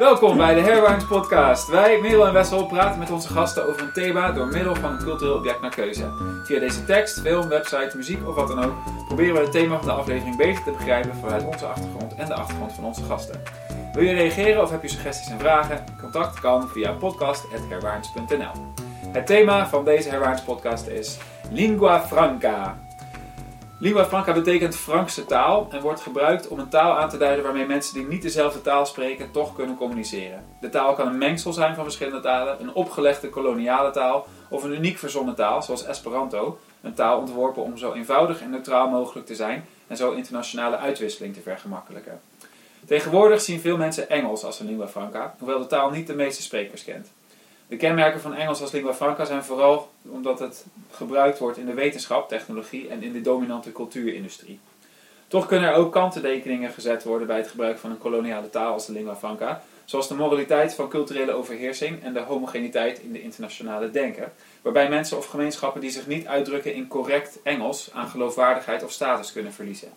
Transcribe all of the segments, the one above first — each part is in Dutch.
Welkom bij de Herwijns Podcast. Wij, Merel en Wessel, praten met onze gasten over een thema door middel van een cultureel object naar keuze. Via deze tekst, film, website, muziek of wat dan ook, proberen we het thema van de aflevering beter te begrijpen vanuit onze achtergrond en de achtergrond van onze gasten. Wil je reageren of heb je suggesties en vragen? Contact kan via podcast.herwaarns.nl. Het thema van deze Herwaarns podcast is Lingua Franca. Lingua franca betekent Frankse taal en wordt gebruikt om een taal aan te duiden waarmee mensen die niet dezelfde taal spreken toch kunnen communiceren. De taal kan een mengsel zijn van verschillende talen, een opgelegde koloniale taal of een uniek verzonnen taal, zoals Esperanto, een taal ontworpen om zo eenvoudig en neutraal mogelijk te zijn en zo internationale uitwisseling te vergemakkelijken. Tegenwoordig zien veel mensen Engels als een lingua franca, hoewel de taal niet de meeste sprekers kent. De kenmerken van Engels als lingua franca zijn vooral omdat het gebruikt wordt in de wetenschap, technologie en in de dominante cultuurindustrie. Toch kunnen er ook kanttekeningen gezet worden bij het gebruik van een koloniale taal als de lingua franca, zoals de moraliteit van culturele overheersing en de homogeniteit in de internationale denken, waarbij mensen of gemeenschappen die zich niet uitdrukken in correct Engels aan geloofwaardigheid of status kunnen verliezen.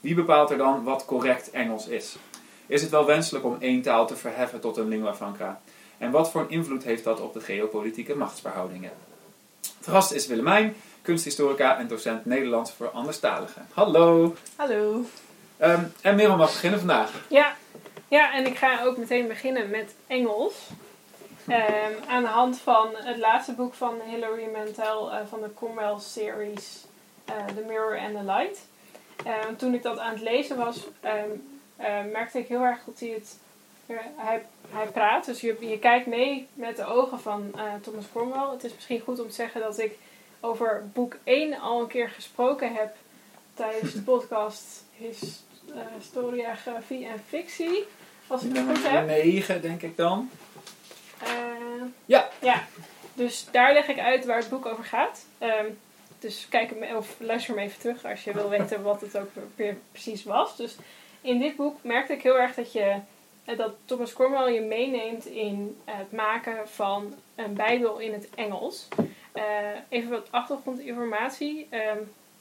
Wie bepaalt er dan wat correct Engels is? Is het wel wenselijk om één taal te verheffen tot een lingua franca? En wat voor een invloed heeft dat op de geopolitieke machtsverhoudingen? De gast is Willemijn, kunsthistorica en docent Nederlands voor anderstaligen. Hallo! Hallo. Ehm, en Merel mag beginnen vandaag. Ja, ja, en ik ga ook meteen beginnen met Engels. Ehm, aan de hand van het laatste boek van Hilary Mantel eh, van de Cromwell series, eh, The Mirror and the Light. Ehm, toen ik dat aan het lezen was, eh, merkte ik heel erg dat hij het. Hij, hij praat, dus je, je kijkt mee met de ogen van eh, Thomas Cromwell. Het is misschien goed om te zeggen dat ik over boek 1 al een keer gesproken heb tijdens de podcast His, eh, Historiografie en Fictie. Als ik het goed heb. Nummer 9, denk ik dan. Eh, Ja. Ja, dus daar leg ik uit waar het boek over gaat. Ehm, dus kijk hem, of luister hem even terug als je wil weten wat het ook weer precies was. Dus in dit boek merkte ik heel erg dat, je, dat Thomas Cromwell je meeneemt in het maken van een Bijbel in het Engels. Eh, even wat achtergrondinformatie. Ehm,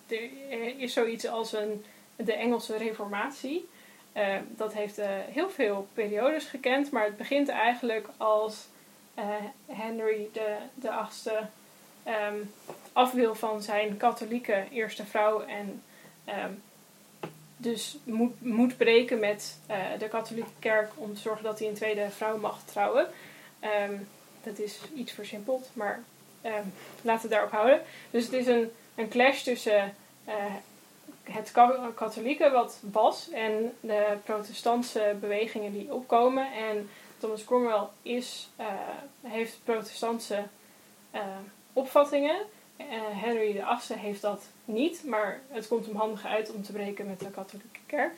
er is zoiets als een, de Engelse Reformatie. Eh, dat heeft eh, heel veel periodes gekend, maar het begint eigenlijk als eh, Henry de, de achtste ehm, af wil van zijn katholieke eerste vrouw en ehm, dus moet, moet breken met eh, de katholieke kerk om te zorgen dat hij een tweede vrouw mag trouwen. Ehm, dat is iets versimpeld, maar ehm, laten we daarop houden. Dus het is een, een clash tussen eh, het ka- katholieke wat was en de protestantse bewegingen die opkomen. En Thomas Cromwell is, eh, heeft protestantse opvattingen. Henry VIII heeft dat niet, maar het komt hem handig uit om te breken met de katholieke kerk.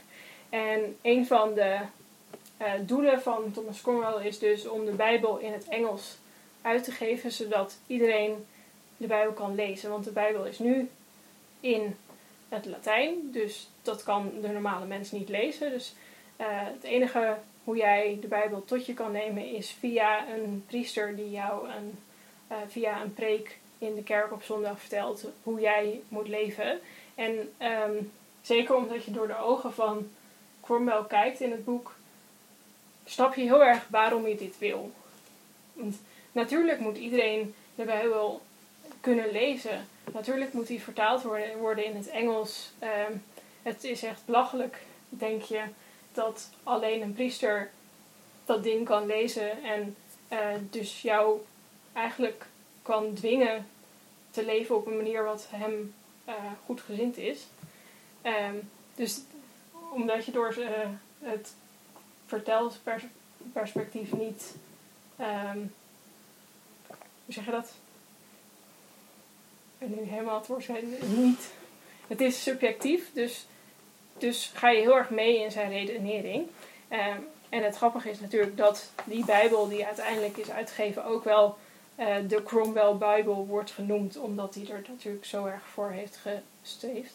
En een van de eh, doelen van Thomas Cromwell is dus om de Bijbel in het Engels uit te geven, zodat iedereen de Bijbel kan lezen. Want de Bijbel is nu in het Latijn, dus dat kan de normale mens niet lezen. Dus eh, het enige hoe jij de Bijbel tot je kan nemen is via een priester die jou een, eh, via een preek in de kerk op zondag vertelt hoe jij moet leven. En ehm, zeker omdat je door de ogen van Cromwell kijkt in het boek, snap je heel erg waarom je dit wil. Want natuurlijk moet iedereen de Bijbel kunnen lezen. Natuurlijk moet die vertaald worden, in het Engels. Ehm, het is echt belachelijk, denk je, dat alleen een priester dat ding kan lezen en eh, dus jou eigenlijk kan dwingen te leven op een manier wat hem eh, goed gezind is. Ehm, dus omdat je door eh, het vertelsperspectief niet. ehm, hoe zeg je dat? Ben nu helemaal het woord kwijt. niet. Het is subjectief, dus, dus ga je heel erg mee in zijn redenering. Ehm, en het grappige is natuurlijk dat die Bijbel die uiteindelijk is uitgegeven ook wel eh, de Cromwell Bijbel wordt genoemd, omdat hij er natuurlijk zo erg voor heeft gestreefd.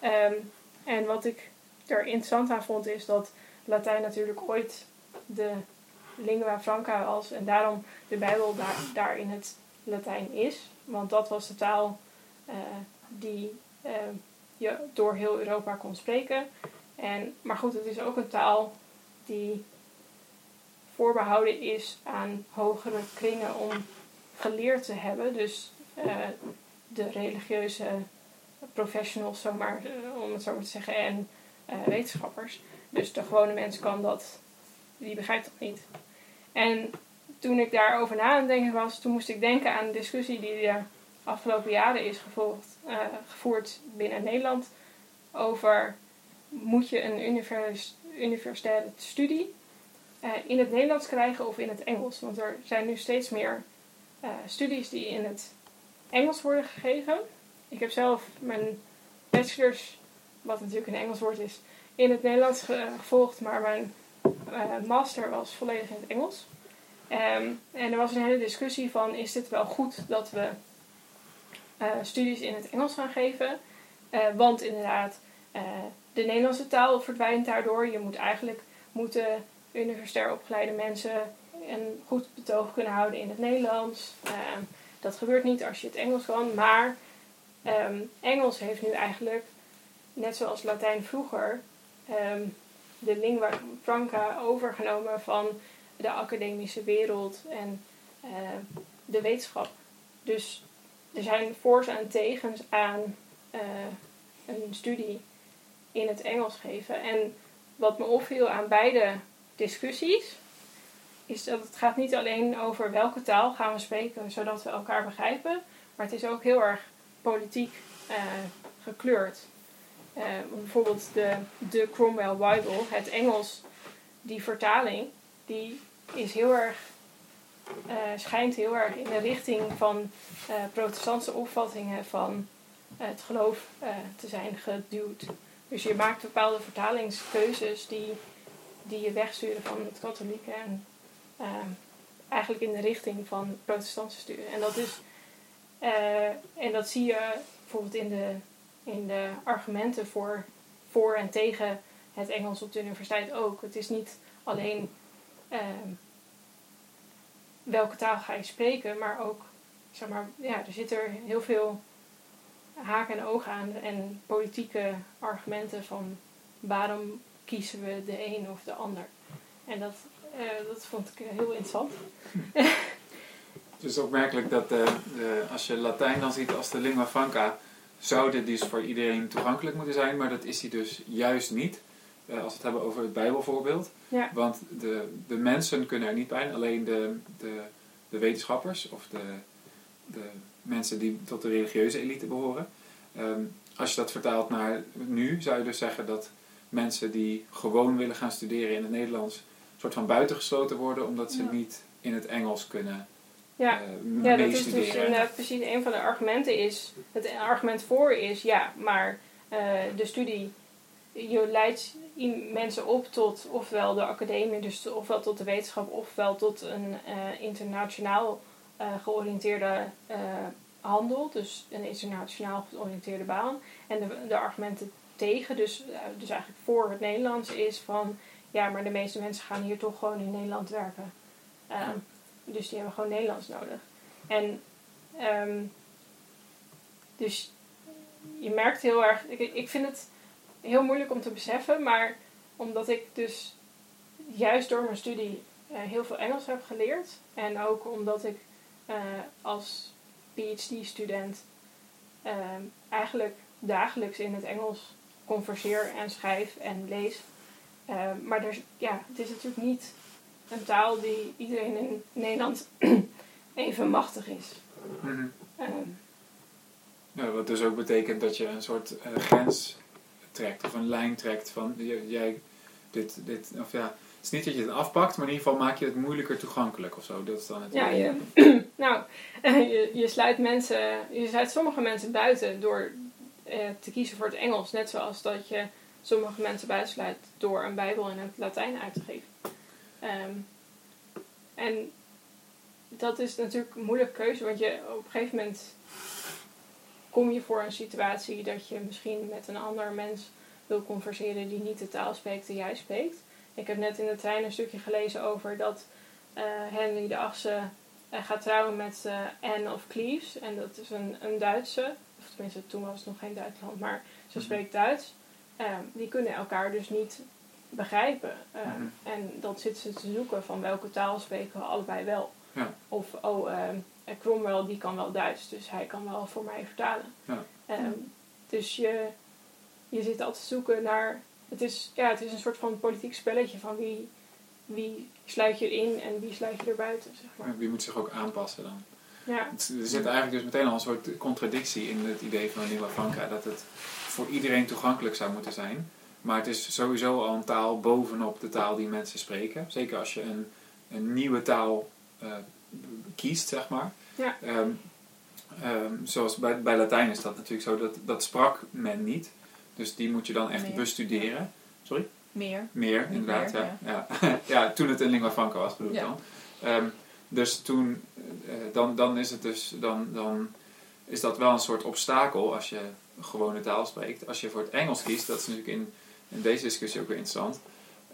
Ehm, en wat ik er interessant aan vond is dat Latijn natuurlijk ooit de lingua franca was en daarom de Bijbel daar, in het Latijn is. Want dat was de taal eh, die eh, je door heel Europa kon spreken. En, maar goed, het is ook een taal die voorbehouden is aan hogere kringen om geleerd te hebben. Dus eh, de religieuze professionals, zomaar, eh, om het zo maar te zeggen, en eh, wetenschappers. Dus de gewone mens kan dat, die begrijpt dat niet. En toen ik daarover na aan het denken was, toen moest ik denken aan een discussie die de afgelopen jaren is gevolgd, gevoerd binnen Nederland over moet je een univers universitaire studie uh, in het Nederlands krijgen of in het Engels. Want er zijn nu steeds meer uh, studies die in het Engels worden gegeven. Ik heb zelf mijn bachelor's, wat natuurlijk een Engels woord is, in het Nederlands ge gevolgd, maar mijn master was volledig in het Engels. Um, en er was een hele discussie van, is dit wel goed dat we studies in het Engels gaan geven? Want inderdaad, de Nederlandse taal verdwijnt daardoor. Je moet eigenlijk moeten universitair opgeleide mensen een goed betoog kunnen houden in het Nederlands. Ehm, dat gebeurt niet als je het Engels kan, maar um, Engels heeft nu eigenlijk, net zoals Latijn vroeger, um, de lingua franca overgenomen van de academische wereld en de wetenschap. Dus er zijn voor's en tegens aan uh, een studie in het Engels geven. En wat me opviel aan beide discussies, is dat het gaat niet alleen over welke taal gaan we spreken zodat we elkaar begrijpen, maar het is ook heel erg politiek uh, gekleurd. Uh, bijvoorbeeld de, de Cromwell Bible, het Engels, die vertaling, die is heel erg, uh, schijnt heel erg in de richting van protestantse opvattingen van het geloof te zijn geduwd. Dus je maakt bepaalde vertalingskeuzes die, die je wegsturen van het katholieke en eigenlijk in de richting van protestantse sturen. En dat, is, en dat zie je bijvoorbeeld in de, in de argumenten voor, voor en tegen het Engels op de universiteit ook. Het is niet alleen uh, welke taal ga je spreken, maar ook, zeg maar, ja, er zit er heel veel haken en ogen aan en politieke argumenten van waarom kiezen we de een of de ander. En dat, uh, dat vond ik heel interessant. Het is opmerkelijk dat de, de, als je Latijn dan ziet als de lingua franca, zou dit dus voor iedereen toegankelijk moeten zijn, maar dat is hij dus juist niet. Uh, als we het hebben over het Bijbelvoorbeeld. Ja. Want de, de mensen kunnen er niet bij, alleen de, de, de wetenschappers of de, de mensen die tot de religieuze elite behoren. Um, als je dat vertaalt naar nu, zou je dus zeggen dat mensen die gewoon willen gaan studeren in het Nederlands, een soort van buitengesloten worden, omdat ze ja. niet in het Engels kunnen ja. Uh, ja, dat is dus inderdaad precies een van de argumenten is, het argument voor is, ja, maar uh, de studie, je leidt mensen op tot ofwel de academie, dus ofwel tot de wetenschap, ofwel tot een uh, internationaal georiënteerde handel, dus een internationaal georiënteerde baan. En de, de argumenten tegen, dus, dus eigenlijk voor het Nederlands, is van ja, maar de meeste mensen gaan hier toch gewoon in Nederland werken. Um, dus die hebben gewoon Nederlands nodig. En um, dus je merkt heel erg, ik, ik vind het heel moeilijk om te beseffen, maar omdat ik dus juist door mijn studie uh, heel veel Engels heb geleerd en ook omdat ik uh, als PhD-student uh, eigenlijk dagelijks in het Engels converseer en schrijf en lees. maar er, ja, het is natuurlijk niet een taal die iedereen in Nederland even machtig is. Mm -hmm. um, ja, wat dus ook betekent dat je een soort uh, grens trekt of een lijn trekt van jij dit, dit of ja, het is niet dat je het afpakt, maar in ieder geval maak je het moeilijker toegankelijk of zo. Dat is dan het ja, je, nou, je, je sluit mensen, je sluit sommige mensen buiten door eh, te kiezen voor het Engels, net zoals dat je sommige mensen buitensluit door een Bijbel in het Latijn uit te geven. Um, en dat is natuurlijk een moeilijke keuze, want je op een gegeven moment kom je voor een situatie dat je misschien met een ander mens wil converseren die niet de taal spreekt die jij spreekt. Ik heb net in de trein een stukje gelezen over dat uh, Henry de Achtste uh, gaat trouwen met uh, Anne of Cleves. En dat is een, een Duitse, tenminste toen was het nog geen Duitsland, maar ze spreekt Duits. die kunnen elkaar dus niet begrijpen. Eh, Mhm. En dan zitten ze te zoeken van welke taal spreken we allebei wel. Ja. Of, oh, ehm, eh, Cromwell die kan wel Duits, dus hij kan wel voor mij vertalen. Ja. Ehm, dus je, je zit altijd te zoeken naar... Het is, ja, het is een soort van politiek spelletje van wie, wie sluit je erin en wie sluit je er buiten, zeg maar. Wie moet zich ook aanpassen dan? Ja, Er zit eigenlijk dus meteen al een soort contradictie in het idee van lingua franca. Dat het voor iedereen toegankelijk zou moeten zijn. Maar het is sowieso al een taal bovenop de taal die mensen spreken. Zeker als je een, een nieuwe taal eh, kiest, zeg maar. Ja. Ehm, ehm, zoals bij, bij Latijn is dat natuurlijk zo. Dat, dat sprak men niet. Dus die moet je dan echt bestuderen. Sorry? Meer. Meer, inderdaad. meer, ja. Ja. ja, toen het een lingua franca was, bedoel ik Ja. dan. Ehm, dus toen, eh, dan, dan is het dus, dan, dan is dat wel een soort obstakel als je gewone taal spreekt. Als je voor het Engels kiest, dat is natuurlijk in, in deze discussie ook weer interessant.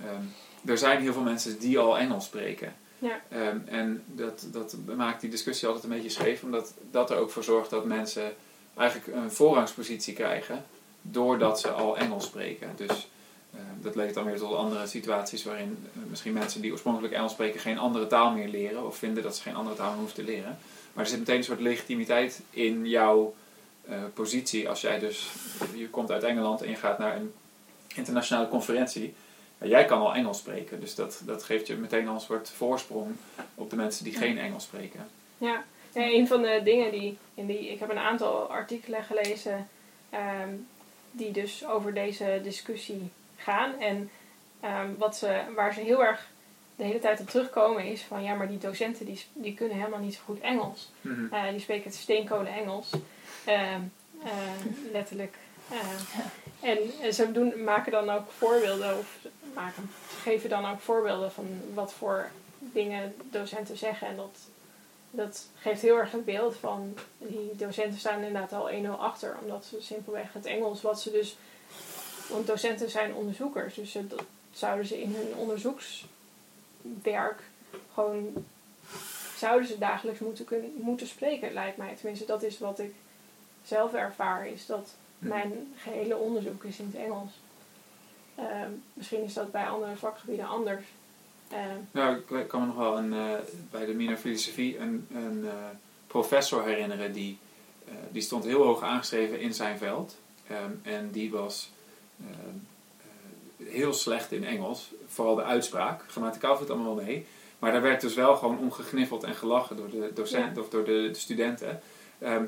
Ehm, er zijn heel veel mensen die al Engels spreken. Ja. Ehm, en dat, dat maakt die discussie altijd een beetje scheef, omdat dat er ook voor zorgt dat mensen eigenlijk een voorrangspositie krijgen doordat ze al Engels spreken. Dus dat leidt dan weer tot andere situaties waarin eh, misschien mensen die oorspronkelijk Engels spreken geen andere taal meer leren of vinden dat ze geen andere taal meer hoeven te leren. Maar er zit meteen een soort legitimiteit in jouw eh, positie als jij dus, je komt uit Engeland en je gaat naar een internationale conferentie. Jij kan al Engels spreken, dus dat, dat geeft je meteen al een soort voorsprong op de mensen die geen Engels spreken. Ja. ja, een van de dingen die, in die... Ik heb een aantal artikelen gelezen ehm, die dus over deze discussie gaan. En ehm, wat ze, waar ze heel erg de hele tijd op terugkomen is van... Ja, maar die docenten die, die kunnen helemaal niet zo goed Engels. Mhm. Eh, die spreken het steenkolen Engels. Ehm, eh, letterlijk. Eh, en ze doen, maken dan ook voorbeelden, of maken, geven dan ook voorbeelden van wat voor dingen docenten zeggen. En dat, dat geeft heel erg het beeld van die docenten staan inderdaad al 1-0 achter, omdat ze simpelweg het Engels, wat ze dus. Want docenten zijn onderzoekers, dus dat zouden ze in hun onderzoekswerk gewoon zouden ze dagelijks moeten, kunnen, moeten spreken, lijkt mij. Tenminste, dat is wat ik zelf ervaar, is dat mijn gehele onderzoek is in het Engels. Ehm, misschien is dat bij andere vakgebieden anders. Ehm, Nou, ik- kan me nog wel een, eh, bij de minor filosofie een, een eh, professor herinneren die, eh, die stond heel hoog aangeschreven in zijn veld. Ehm, en die was heel slecht in Engels, vooral de uitspraak. Grammaticaal viel het allemaal wel mee. Maar daar werd dus wel gewoon om gegniffeld en gelachen door de docent of door de, de studenten. Ehm,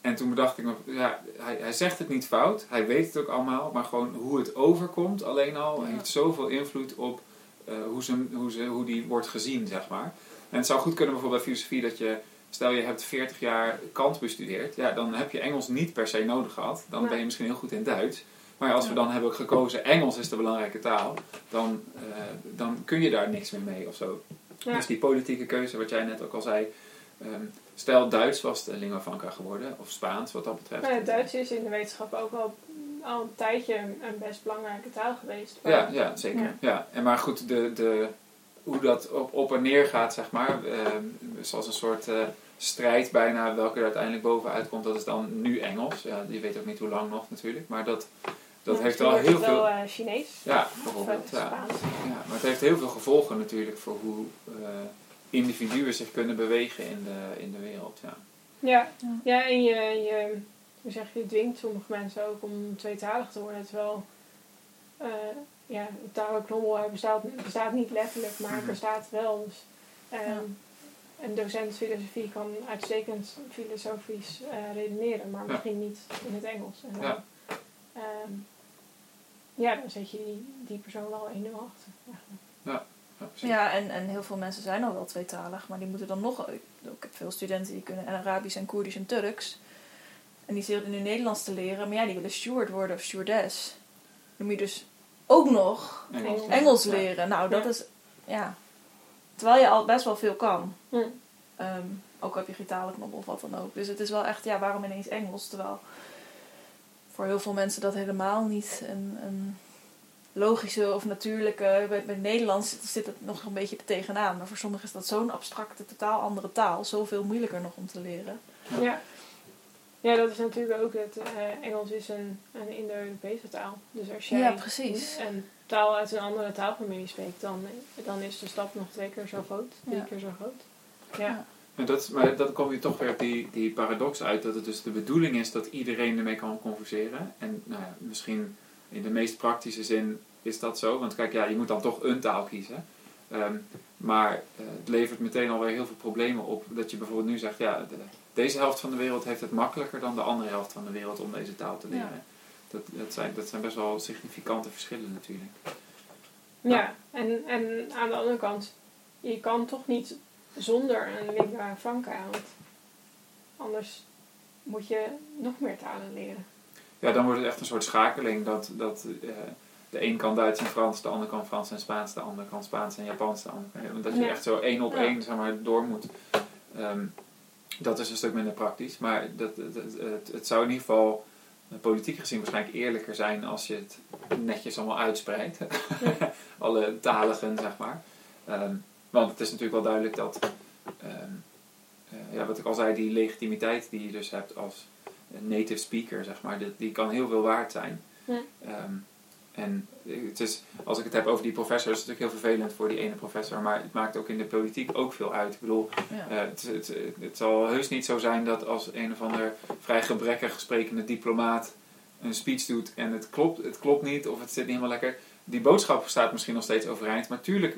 en toen bedacht ik nog, ja, hij, hij zegt het niet fout, hij weet het ook allemaal, maar gewoon hoe het overkomt alleen al Ja. heeft zoveel invloed op eh, hoe, ze, hoe, ze, hoe die wordt gezien, zeg maar. En het zou goed kunnen bijvoorbeeld bij filosofie dat je, stel je hebt 40 jaar Kant bestudeerd, ja, dan heb je Engels niet per se nodig gehad. Dan ben je misschien heel goed in Duits. Maar als we dan hebben gekozen, Engels is de belangrijke taal, dan, eh, dan kun je daar niks meer mee of zo. Ja. Dus die politieke keuze, wat jij net ook al zei. ehm, stel Duits was de lingua franca geworden, of Spaans wat dat betreft. nou Duits is in de wetenschap ook al, al een tijdje een best belangrijke taal geweest. Ja, ja zeker. Ja. Ja. En maar goed, de, de, hoe dat op, op en neer gaat, zeg maar, ehm, zoals een soort eh, strijd bijna, welke er uiteindelijk bovenuit komt, dat is dan nu Engels. Ja, je weet ook niet hoe lang nog natuurlijk, maar dat, dat Ja, heeft wordt heel het veel... wel eh, Chinees. Ja, Of bijvoorbeeld. eh, Ja. Spaans. ja, maar het heeft heel veel gevolgen natuurlijk voor hoe eh, individuen zich kunnen bewegen in de, in de wereld. Ja. Ja, Ja. en je, je, hoe zeg je, dwingt sommige mensen ook om tweetalig te worden. Terwijl, eh ja, de talenknobbel bestaat, bestaat niet letterlijk, maar het Mhm. bestaat wel. Dus, ehm, Ja. Een docent filosofie kan uitstekend filosofisch eh, redeneren, maar Ja. misschien niet in het Engels. En dan, Ja. Ja, dan zet je die, die persoon wel 1-0 achter. eigenlijk. Ja. Ja, en, en heel veel mensen zijn al wel tweetalig, maar die moeten dan nog. Ik ik heb veel studenten die kunnen Arabisch en Koerdisch en Turks. En die zitten nu Nederlands te leren, maar ja, die willen steward worden of stewardess. Dan moet je dus ook nog Engels. Engels Ja. leren. Nou, dat Ja. is. Ja. Terwijl je al best wel veel kan. Hm. Ehm, ook heb je geen talenknobbel of wat dan ook. Dus het is wel echt, ja, waarom ineens Engels? Terwijl voor heel veel mensen dat helemaal niet een, een logische of natuurlijke. Bij, bij het Nederlands zit het nog een beetje er tegenaan. Maar voor sommigen is dat zo'n abstracte, totaal andere taal. Zoveel moeilijker nog om te leren. Ja. Ja, dat is natuurlijk ook het. eh, Engels is een, een Indo-Europese taal. Dus als jij Ja, precies. een taal uit een andere taalfamilie spreekt, dan, dan is de stap nog twee keer zo groot, drie Ja. keer zo groot. Ja. Ja. En dat, maar dan kom je toch weer op die, die paradox uit dat het dus de bedoeling is dat iedereen ermee kan converseren. En nou ja, misschien in de meest praktische zin is dat zo. Want kijk, ja, je moet dan toch een taal kiezen. Ehm, maar eh, het levert meteen alweer heel veel problemen op. Dat je bijvoorbeeld nu zegt, ja, de- deze helft van de wereld heeft het makkelijker dan de andere helft van de wereld om deze taal te leren. Ja. Dat, dat, zijn, dat zijn best wel significante verschillen natuurlijk. Ja, en, en aan de andere kant, je kan toch niet zonder een lingua franca, want anders moet je nog meer talen leren. Ja, dan wordt het echt een soort schakeling dat, dat eh, de een kan Duits en Frans, de ander kan Frans en Spaans, de ander kan Spaans en Japans, de ander kan- dat je Ja. echt zo één op Ja. één zeg maar, door moet. Ehm, dat is een stuk minder praktisch, maar dat, dat- dat- het, het zou in ieder geval eh, politiek gezien waarschijnlijk eerlijker zijn als je het netjes allemaal uitspreidt. Alle taligen, zeg maar. Ehm, want het is natuurlijk wel duidelijk dat, ehm, eh, ja, wat ik al zei, die legitimiteit die je dus hebt als native speaker, zeg maar, die, die kan heel veel waard zijn. Ja. Ehm, en het is, als ik het heb over die professor, is het natuurlijk heel vervelend voor die ene professor, maar het maakt ook in de politiek ook veel uit. Ik bedoel, Ja. eh, het, het, het zal heus niet zo zijn dat als een of ander vrij gebrekkig sprekende diplomaat een speech doet en het klopt, het klopt niet of het zit niet helemaal lekker. Die boodschap staat misschien nog steeds overeind, maar tuurlijk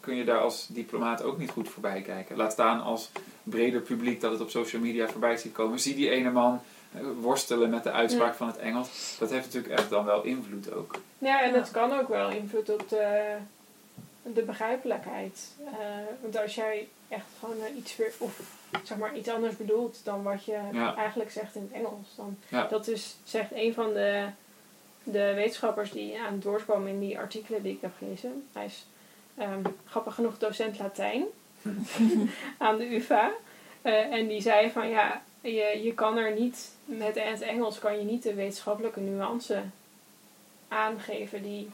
kun je daar als diplomaat ook niet goed voorbij kijken. Laat staan als breder publiek dat het op social media voorbij ziet komen. Zie die ene man eh, worstelen met de uitspraak Ja. van het Engels. Dat heeft natuurlijk echt dan wel invloed ook. Ja, en dat kan ook wel invloed op de, de begrijpelijkheid. Eh, want als jij echt gewoon eh, iets, weer, of, zeg maar, iets anders bedoelt dan wat je Ja. eigenlijk zegt in het Engels, dan Ja. dat is, zegt een van de, de wetenschappers die aan het woord kwam in die artikelen die ik heb gelezen. Hij is ehm, grappig genoeg docent Latijn aan de UvA. Eh, en die zei van ja, je, je kan er niet, met het Engels kan je niet de wetenschappelijke nuance aangeven die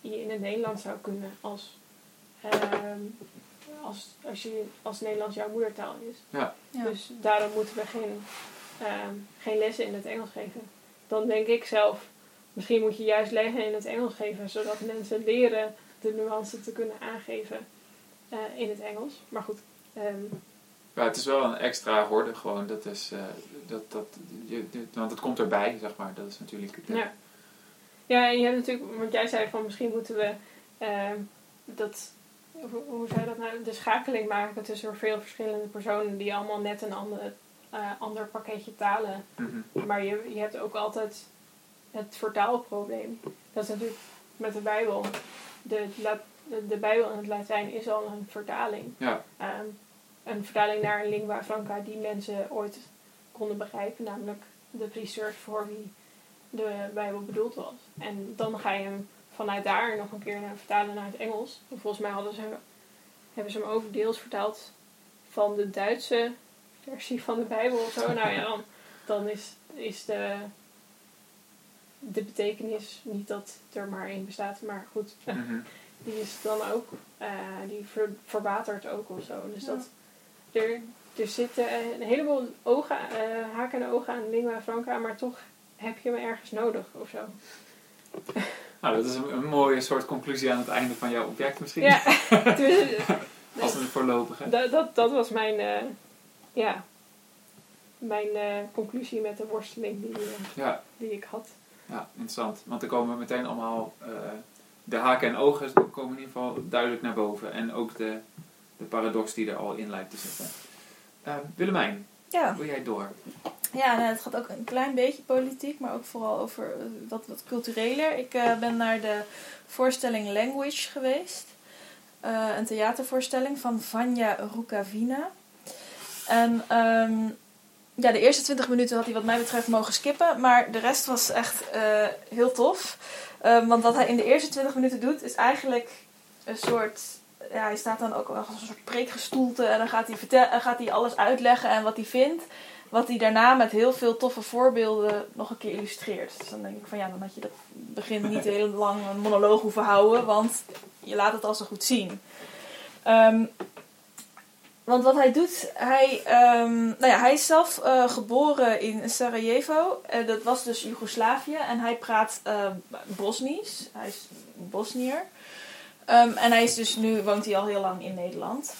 je in het Nederlands zou kunnen als, ehm, als, als, je, als Nederlands jouw moedertaal is. Ja. Dus daarom moeten we geen, ehm, geen lessen in het Engels geven. Dan denk ik zelf, misschien moet je juist lessen in het Engels geven, zodat mensen leren de nuance te kunnen aangeven eh, in het Engels. Maar goed, ehm, Ja, het is wel een extra horde gewoon. Dat is, eh, dat, dat, je, want het komt erbij, zeg maar. Dat is natuurlijk... Ja. Ja, en je hebt natuurlijk, want jij zei van misschien moeten we ehm, dat, hoe, hoe zei je dat nou, de schakeling maken tussen veel verschillende personen die allemaal net een andere, eh, ander pakketje talen. Mhm. Maar je, je hebt ook altijd het vertaalprobleem. Dat is natuurlijk met de Bijbel. De, de, de Bijbel in het Latijn is al een vertaling. Ja. Ehm, een vertaling naar een lingua franca die mensen ooit konden begrijpen, namelijk de priesters voor wie de Bijbel bedoeld was. En dan ga je hem vanuit daar nog een keer naar vertalen naar het Engels. En volgens mij hadden ze, hebben ze hem ook deels vertaald van de Duitse versie van de Bijbel of zo. Nou ja, dan, dan is, is de, de betekenis niet dat er maar één bestaat, maar goed, Mhm. die is dan ook, eh, die ver, verwatert ook of zo. Dus Ja. dat, er, er zitten een heleboel ogen, eh, haken en ogen aan lingua franca, maar toch heb je hem ergens nodig of zo. Nou, dat is een, een mooie soort conclusie aan het einde van jouw object misschien. Ja, dus, Als een voorlopige. dat, dat, dat was mijn, eh, ja, mijn eh, conclusie met de worsteling die, eh, Ja, die ik had. Ja, interessant. Want er komen meteen allemaal... eh, de haken en ogen komen in ieder geval duidelijk naar boven. En ook de, de paradox die er al in lijkt te zitten. Eh, Willemijn, Ja. wil jij door? Ja, nou, het gaat ook een klein beetje politiek, maar ook vooral over eh, wat, wat cultureler. Ik eh, ben naar de voorstelling Language geweest. Een theatervoorstelling van Vanya Rukavina. En ehm, ja, de eerste 20 minuten had hij wat mij betreft mogen skippen, maar de rest was echt eh, heel tof. Ehm, want wat hij in de eerste 20 minuten doet, is eigenlijk een soort. Ja, hij staat dan ook als een soort preekgestoelte en dan gaat hij, vertel, gaat hij alles uitleggen en wat hij vindt. Wat hij daarna met heel veel toffe voorbeelden nog een keer illustreert. Dus dan denk ik van ja, dan had je dat begin niet heel lang een monoloog hoeven houden, want je laat het al zo goed zien. Ehm, want wat hij doet, hij, ehm, nou ja, hij is zelf eh, geboren in Sarajevo. Uh, dat was dus Joegoslavië. En hij praat uh, Bosnisch. Hij is Bosnier. Um, en hij is dus nu, woont hij al heel lang in Nederland.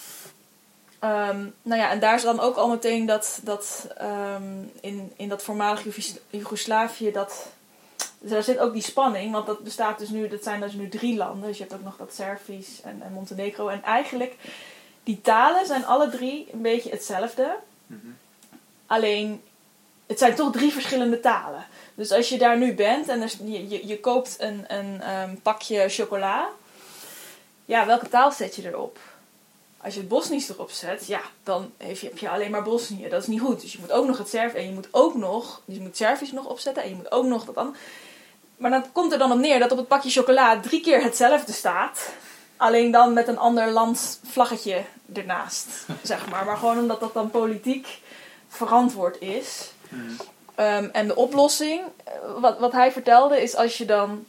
Um, nou ja, en daar is dan ook al meteen dat, dat in, in dat voormalig Joegoslavië, dat, daar zit ook die spanning. Want dat bestaat dus nu, dat zijn dus nu drie landen. Dus je hebt ook nog dat Servisch en Montenegro. En eigenlijk die talen zijn alle drie een beetje hetzelfde. Mhm. Alleen, het zijn toch drie verschillende talen. Dus als je daar nu bent en je, je, je koopt een, een um, pakje chocola. Ja, welke taal zet je erop? Als je het Bosnisch erop zet, ja, dan heb je, heb je alleen maar Bosnië. Dat is niet goed. Dus je moet ook nog het Servisch en je moet ook nog, dus je moet Servisch nog opzetten en je moet ook nog dat dan. Maar dan komt er dan op neer dat op het pakje chocola drie keer hetzelfde staat. Alleen dan met een ander land vlaggetje ernaast, zeg maar. Maar gewoon omdat dat dan politiek verantwoord is. Hmm. Ehm, en de oplossing, eh, wat, wat hij vertelde, is als je dan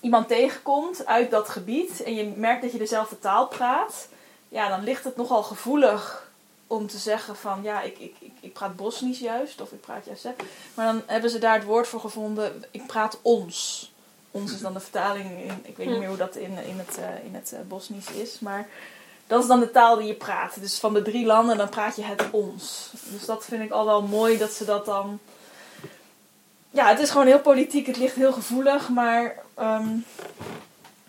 iemand tegenkomt uit dat gebied en je merkt dat je dezelfde taal praat, ja, dan ligt het nogal gevoelig om te zeggen van ja, ik, ik, ik, ik praat Bosnisch juist, of ik praat juist. Hè. Maar dan hebben ze daar het woord voor gevonden, ik praat ons. Ons is dan de vertaling, in, ik weet niet meer hoe dat in, in het, uh, in het uh, Bosnisch is, maar dat is dan de taal die je praat. Dus van de drie landen, dan praat je het ons. Dus dat vind ik al wel mooi dat ze dat dan. Ja, het is gewoon heel politiek, het ligt heel gevoelig, maar. Um,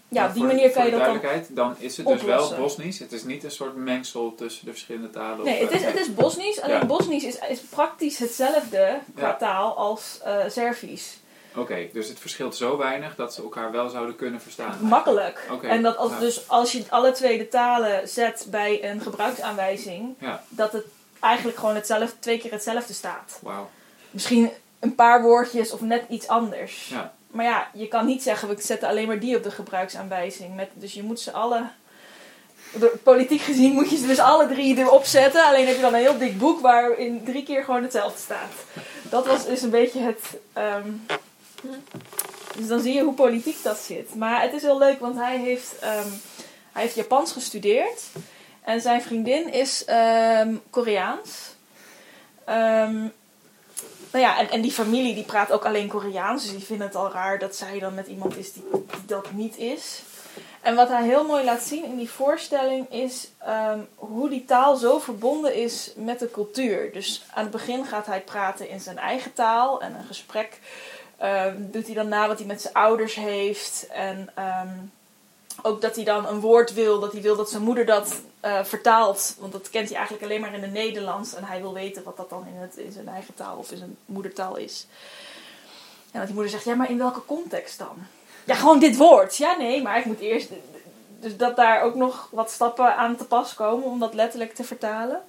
ja, op die manier kan je dat dan. dan is het dus wel Bosnisch. Het is niet een soort mengsel tussen de verschillende talen. Nee, het is, het is Bosnisch. Alleen ja. Bosnisch is, is praktisch hetzelfde qua taal als uh, Servisch. Oké, dus het verschilt zo weinig dat ze elkaar wel zouden kunnen verstaan. Makkelijk. En dat als, dus als je alle twee de talen zet bij een gebruiksaanwijzing, dat het eigenlijk gewoon hetzelfde, twee keer hetzelfde staat. Wow. Misschien een paar woordjes of net iets anders. Ja. Maar ja, je kan niet zeggen, we zetten alleen maar die op de gebruiksaanwijzing. Met, dus je moet ze alle politiek gezien moet je ze dus alle drie erop zetten. Alleen heb je dan een heel dik boek waarin drie keer gewoon hetzelfde staat. Dat was dus een beetje het, ehm, dus dan zie je hoe politiek dat zit. Maar het is heel leuk, want hij heeft, um, hij heeft Japans gestudeerd. En zijn vriendin is um, Koreaans. Um, nou ja, en, en die familie die praat ook alleen Koreaans. Dus die vinden het al raar dat zij dan met iemand is die, die dat niet is. En wat hij heel mooi laat zien in die voorstelling is hoe die taal zo verbonden is met de cultuur. Dus aan het begin gaat hij praten in zijn eigen taal en een gesprek Ehm, doet hij dan na wat hij met zijn ouders heeft. En ehm, ook dat hij dan een woord wil, dat hij wil dat zijn moeder dat uh, vertaalt. Want dat kent hij eigenlijk alleen maar in het Nederlands. En hij wil weten wat dat dan in, het, in zijn eigen taal of in zijn moedertaal is. En dat die moeder zegt, ja, maar in welke context dan? Ja, gewoon dit woord. Ja, nee, maar ik moet eerst... Dus dat daar ook nog wat stappen aan te pas komen om dat letterlijk te vertalen.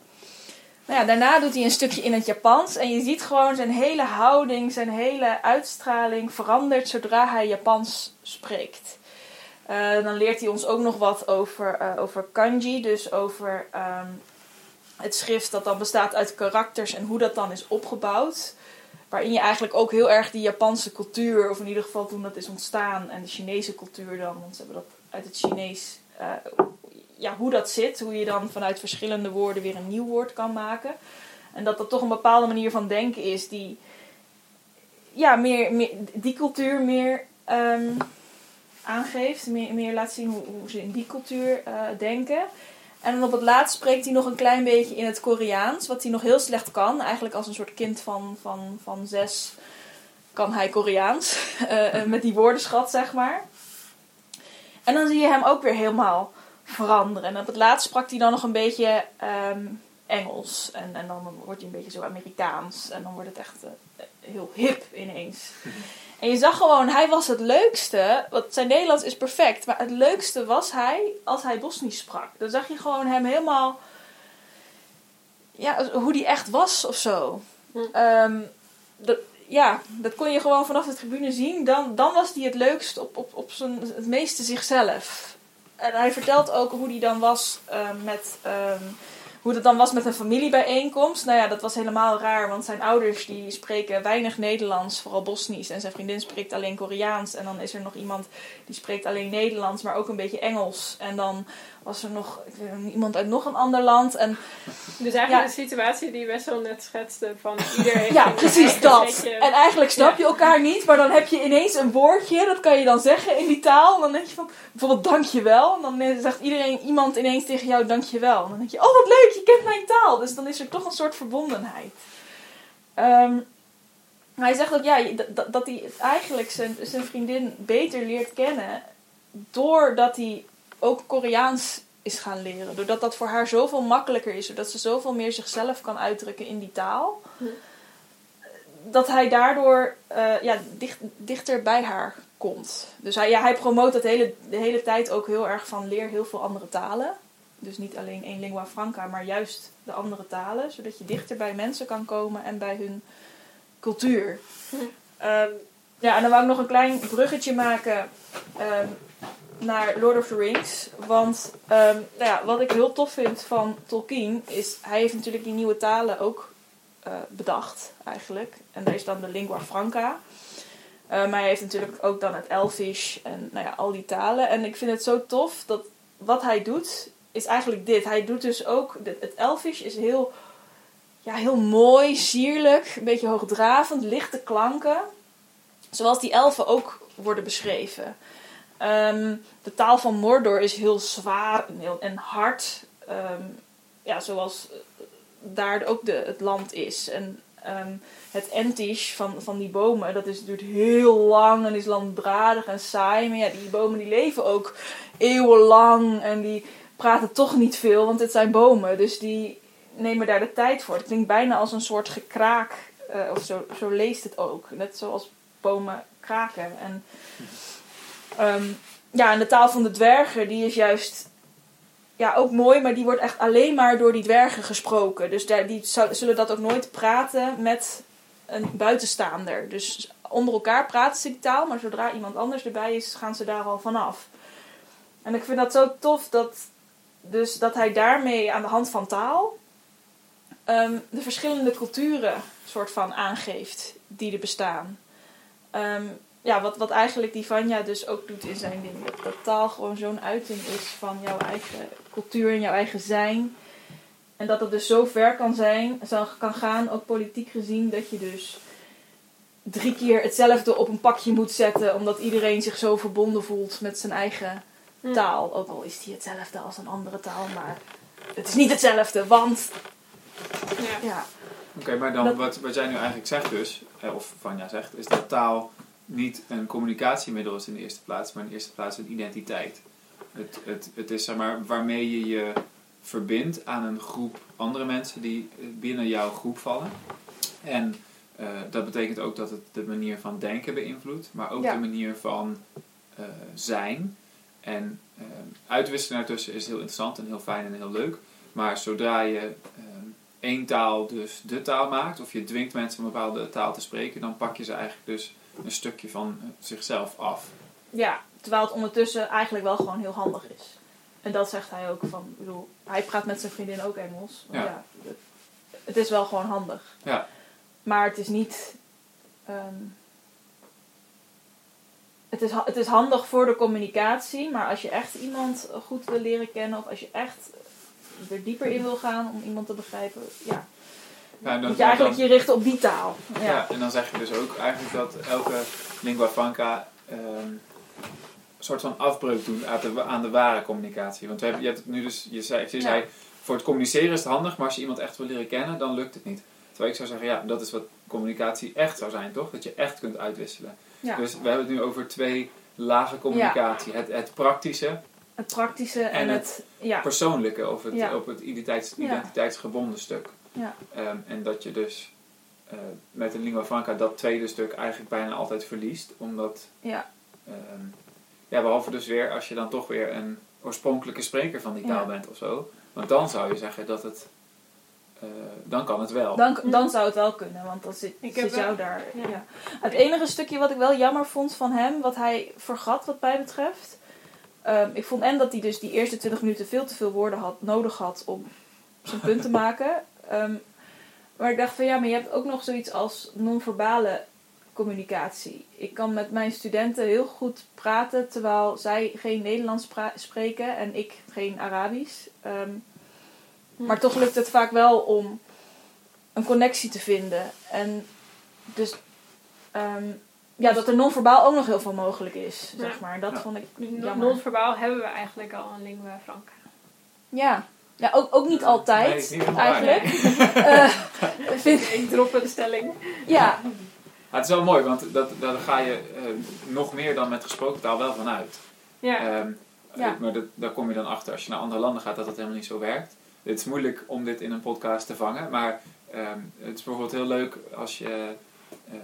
Nou ja, daarna doet hij een stukje in het Japans. En je ziet gewoon zijn hele houding, zijn hele uitstraling verandert zodra hij Japans spreekt. Uh, dan leert hij ons ook nog wat over, uh, over kanji. Dus over um, het schrift dat dan bestaat uit karakters en hoe dat dan is opgebouwd. Waarin je eigenlijk ook heel erg die Japanse cultuur, of in ieder geval toen dat is ontstaan, en de Chinese cultuur dan, want ze hebben dat uit het Chinees uh, ja, hoe dat zit. Hoe je dan vanuit verschillende woorden weer een nieuw woord kan maken. En dat dat toch een bepaalde manier van denken is die ja, meer, meer, die cultuur meer um, aangeeft. Meer, meer laat zien hoe, hoe ze in die cultuur uh, denken. En dan op het laatst spreekt hij nog een klein beetje in het Koreaans. Wat hij nog heel slecht kan. Eigenlijk als een soort kind van, van, van zes kan hij Koreaans. Uh, met die woordenschat, zeg maar. En dan zie je hem ook weer helemaal veranderen. En op het laatst sprak hij dan nog een beetje ehm, Engels. En, en dan wordt hij een beetje zo Amerikaans. En dan wordt het echt uh, heel hip ineens. En je zag gewoon, hij was het leukste. Want zijn Nederlands is perfect. Maar het leukste was hij als hij Bosnisch sprak. Dan zag je gewoon hem helemaal. Ja, hoe die echt was of zo. Hm. dat, ja, dat kon je gewoon vanaf de tribune zien. Dan, dan was hij het leukst op, op, op zijn, het meeste zichzelf. En hij vertelt ook hoe hij dan was uh, met. Um, hoe het dan was met een familiebijeenkomst. Nou ja, dat was helemaal raar, want zijn ouders die spreken weinig Nederlands, vooral Bosnisch. En zijn vriendin spreekt alleen Koreaans. En dan is er nog iemand die spreekt alleen Nederlands, maar ook een beetje Engels. En dan was er nog ik weet niet, iemand uit nog een ander land. En Dus eigenlijk Ja. de situatie die Wessel net schetste van iedereen. ja, een precies dat. En eigenlijk snap je elkaar niet, maar dan heb je ineens een woordje, dat kan je dan zeggen in die taal. En dan denk je van, bijvoorbeeld dankjewel. En dan zegt iedereen, iemand ineens tegen jou dankjewel. En dan denk je, oh wat leuk, je kent mijn taal. Dus dan is er toch een soort verbondenheid. Maar hij zegt ook, ja, dat, dat- dat hij eigenlijk zijn, zijn vriendin beter leert kennen doordat hij ook Koreaans is gaan leren. Doordat dat voor haar zoveel makkelijker is. Doordat ze zoveel meer zichzelf kan uitdrukken in die taal. Hm. Dat hij daardoor eh, ja, dicht, dichter bij haar komt. Dus hij, ja, hij promoot dat hele, de hele tijd ook heel erg van leer heel veel andere talen. Dus niet alleen één lingua franca, maar juist de andere talen. Zodat je dichter bij mensen kan komen en bij hun cultuur. Hm. Ehm, ja, en dan wou ik nog een klein bruggetje maken ehm, naar Lord of the Rings. Want ehm, nou ja, wat ik heel tof vind van Tolkien is... Hij heeft natuurlijk die nieuwe talen ook eh, bedacht eigenlijk. En daar is dan de lingua franca. Maar hij heeft natuurlijk ook dan het Elvish en nou ja, al die talen. En ik vind het zo tof dat wat hij doet is eigenlijk dit. Hij doet dus ook... Het Elvish is heel, ja, heel mooi, sierlijk, een beetje hoogdravend, lichte klanken. Zoals die elfen ook worden beschreven. Ehm, de taal van Mordor is heel zwaar en, heel, en hard. Ehm, ja, zoals eh, daar ook de, het land is. En ehm, het entish van, van die bomen, dat is, duurt heel lang en is landbradig en saai. Maar ja, die bomen die leven ook eeuwenlang en die praten toch niet veel, want het zijn bomen. Dus die nemen daar de tijd voor. Het klinkt bijna als een soort gekraak, eh, of zo, zo leest het ook. Net zoals bomen kraken. En, ehm, ja, en de taal van de dwergen, die is juist ja, ook mooi, maar die wordt echt alleen maar door die dwergen gesproken. Dus daar, die zullen dat ook nooit praten met een buitenstaander. Dus onder elkaar praten ze die taal, maar zodra iemand anders erbij is, gaan ze daar al vanaf. En ik vind dat zo tof dat, dus dat hij daarmee aan de hand van taal ehm, de verschillende culturen soort van aangeeft die er bestaan. Ehm, ja, wat, wat eigenlijk die Vanya dus ook doet in zijn ding. Dat, dat taal gewoon zo'n uiting is van jouw eigen cultuur en jouw eigen zijn. En dat het dus zo ver kan zijn, zo kan gaan, ook politiek gezien, dat je dus drie keer hetzelfde op een pakje moet zetten, omdat iedereen zich zo verbonden voelt met zijn eigen Hm. taal. Ook al is die hetzelfde als een andere taal, maar het is niet hetzelfde, want Ja. ja, Oké, maar dan Dat- wat, wat jij nu eigenlijk zegt dus, eh, of Vanja zegt, is dat taal niet een communicatiemiddel is in de eerste plaats, maar in de eerste plaats een identiteit. Het, het, het is zeg maar waarmee je je verbindt aan een groep andere mensen die eh, binnen jouw groep vallen. En eh, dat betekent ook dat het de manier van denken beïnvloedt, maar ook Ja. de manier van eh, zijn. En eh, uitwisselen daartussen is heel interessant en heel fijn en heel leuk. Maar zodra je één taal dus de taal maakt, of je dwingt mensen een bepaalde taal te spreken, dan pak je ze eigenlijk dus een stukje van zichzelf af. ja, terwijl het ondertussen eigenlijk wel gewoon heel handig is. En dat zegt hij ook van, ik bedoel, hij praat met zijn vriendin ook Engels. Ja. ja, het, is wel gewoon handig. Ja. Maar het is niet. ehm, het, is, het is handig voor de communicatie, maar als je echt iemand goed wil leren kennen, of als je echt er dieper in wil gaan om iemand te begrijpen, ja, Ja, moet je eigenlijk dan- je richten op die taal. Ja. Ja, en dan zeg je dus ook eigenlijk dat elke lingua franca ehm, een soort van afbreuk doet aan de, aan de ware communicatie. Want we hebben, je hebt het nu dus, je zei, je Ja. zei, voor het communiceren is het handig, maar als je iemand echt wil leren kennen, dan lukt het niet. Terwijl ik zou zeggen, ja, dat is wat communicatie echt zou zijn, toch? Dat je echt kunt uitwisselen. Dus we hebben het nu over twee lagen communicatie. Het, het praktische, Het praktische en, En het, ja, persoonlijke, of het, Ja. op het identiteits, identiteitsgebonden stuk. Ja. Ehm, en dat je dus eh, met een lingua franca dat tweede stuk eigenlijk bijna altijd verliest. Omdat, ja, ehm, ja, behalve dus weer als je dan toch weer een oorspronkelijke spreker van die taal Ja. bent of zo. Want dan zou je zeggen dat het, eh, dan kan het wel. dan, dan zou het wel kunnen, want dan zit, Ik zit heb wel- jou daar. ja. Ja. Het enige stukje wat ik wel jammer vond van hem, wat hij vergat wat mij betreft. ehm, ik vond en dat hij dus die eerste 20 minuten veel te veel woorden had, nodig had om zijn punt te maken. Ehm, maar ik dacht van ja, maar je hebt ook nog zoiets als non-verbale communicatie. Ik kan met mijn studenten heel goed praten terwijl zij geen Nederlands spreken en ik geen Arabisch. Ehm, maar toch lukt het vaak wel om een connectie te vinden. En dus ehm, ja, dat er non-verbaal ook nog heel veel mogelijk is, zeg maar. Dat Ja. vond ik jammer. non-verbaal hebben we eigenlijk al een lingua franca. Ja, ja ook, ook niet altijd Nee, niet eigenlijk. Eh, vind, Ik drop een stelling. ja, het is wel mooi, want dat, daar ga je eh, nog meer dan met gesproken taal wel van uit. Ja. Ehm, Ja. eh, Maar dat, daar kom je dan achter als je naar andere landen gaat dat dat helemaal niet zo werkt. Het is moeilijk om dit in een podcast te vangen, maar ehm, het is bijvoorbeeld heel leuk als je eh,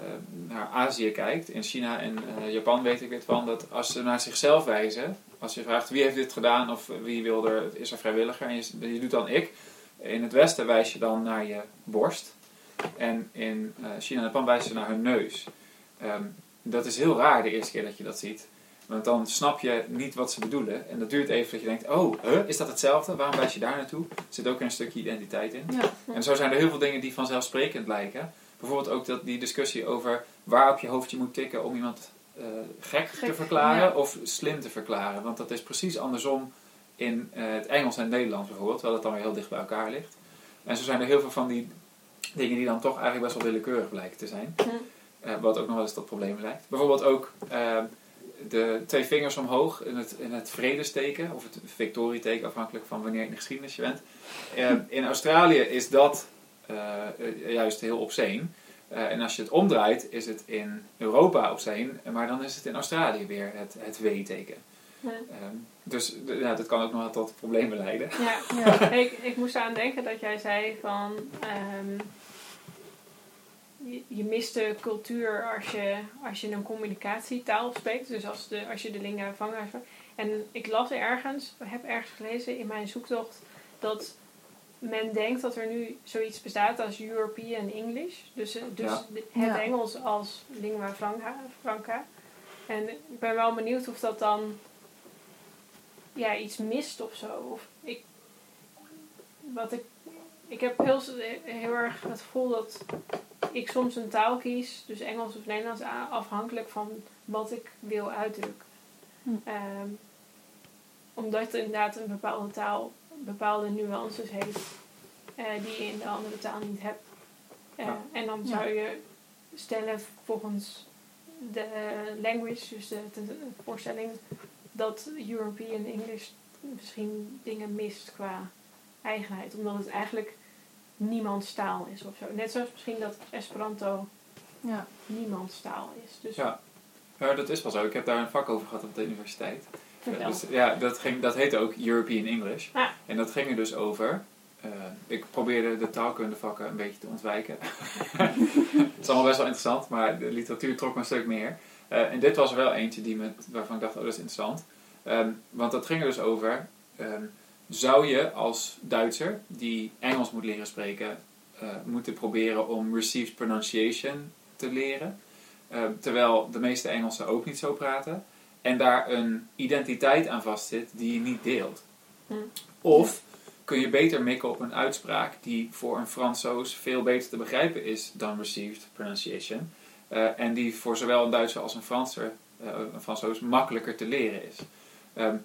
naar Azië kijkt. In China en eh, Japan weet ik dit van, dat als ze naar zichzelf wijzen, als je vraagt wie heeft dit gedaan of wie wil er, is er vrijwilliger en je, je doet dan ik. In het westen wijs je dan naar je borst en in eh, China en Japan wijzen ze naar hun neus. Ehm, dat is heel raar de eerste keer dat je dat ziet. Want dan snap je niet wat ze bedoelen. En dat duurt even dat je denkt, oh, huh, is dat hetzelfde? Waarom wijs je daar naartoe? Er zit ook een stukje identiteit in. ja, En zo zijn er heel veel dingen die vanzelfsprekend lijken. Bijvoorbeeld ook dat, die discussie over waar op je hoofd je moet tikken om iemand eh, gek, te verklaren ja. of slim te verklaren. Want dat is precies andersom in eh, het Engels en het Nederlands bijvoorbeeld, terwijl het dan weer heel dicht bij elkaar ligt. En zo zijn er heel veel van die dingen die dan toch eigenlijk best wel willekeurig blijken te zijn. Hm. Eh, wat ook nog wel eens tot problemen lijkt. Bijvoorbeeld ook eh, de twee vingers omhoog in het, in het vredesteken, of het victorieteken, afhankelijk van wanneer je in de geschiedenis je bent. Eh, in Australië is dat juist heel obscene. Eh, en als je het omdraait, is het in Europa obscene, maar dan is het in Australië weer het, het W-teken. Ja. Ehm, dus ja, dat kan ook nog wel tot problemen leiden. Ja, ja. ik, ik moest aan denken dat jij zei van... ehm, je, je mist de cultuur als je, als je een communicatietaal spreekt. Dus als, de, als je de lingua franca. En ik las ergens, heb ergens gelezen in mijn zoektocht... dat men denkt dat er nu zoiets bestaat als European English. Dus, eh, dus Ja. het Ja. Engels als lingua franca, franca. En ik ben wel benieuwd of dat dan ja, iets mist of zo. Of ik, wat ik, ik heb heel, s- heel erg het gevoel dat ik soms een taal kies, dus Engels of Nederlands, afhankelijk van wat ik wil uitdrukken. Hm. Ehm, omdat inderdaad een bepaalde taal bepaalde nuances heeft eh, die je in de andere taal niet hebt. Eh, Ja. En dan zou je stellen volgens de language, dus de, de- de voorstelling, dat European English misschien dingen mist qua eigenheid. Omdat het eigenlijk niemands taal is of zo. Net zoals misschien dat Esperanto ja. niemands taal is. Dus Ja. Ja, dat is wel zo. Ik heb daar een vak over gehad op de universiteit. Vertel. Dus, ja, dat, ging, dat heette ook European English. Ah. En dat ging er dus over. eh, ik probeerde de taalkundevakken een beetje te ontwijken. Het is allemaal best wel interessant, maar de literatuur trok me een stuk meer. Eh, en dit was er wel eentje die me, waarvan ik dacht, oh dat is interessant. Ehm, want dat ging er dus over. ehm, zou je als Duitser die Engels moet leren spreken, eh, moeten proberen om received pronunciation te leren? Eh, terwijl de meeste Engelsen ook niet zo praten. En daar een identiteit aan vastzit die je niet deelt. Hm. Of kun je beter mikken op een uitspraak die voor een Fransoos veel beter te begrijpen is dan received pronunciation. eh, en die voor zowel een Duitser als een Franser, eh, een Fransoos makkelijker te leren is. Ehm,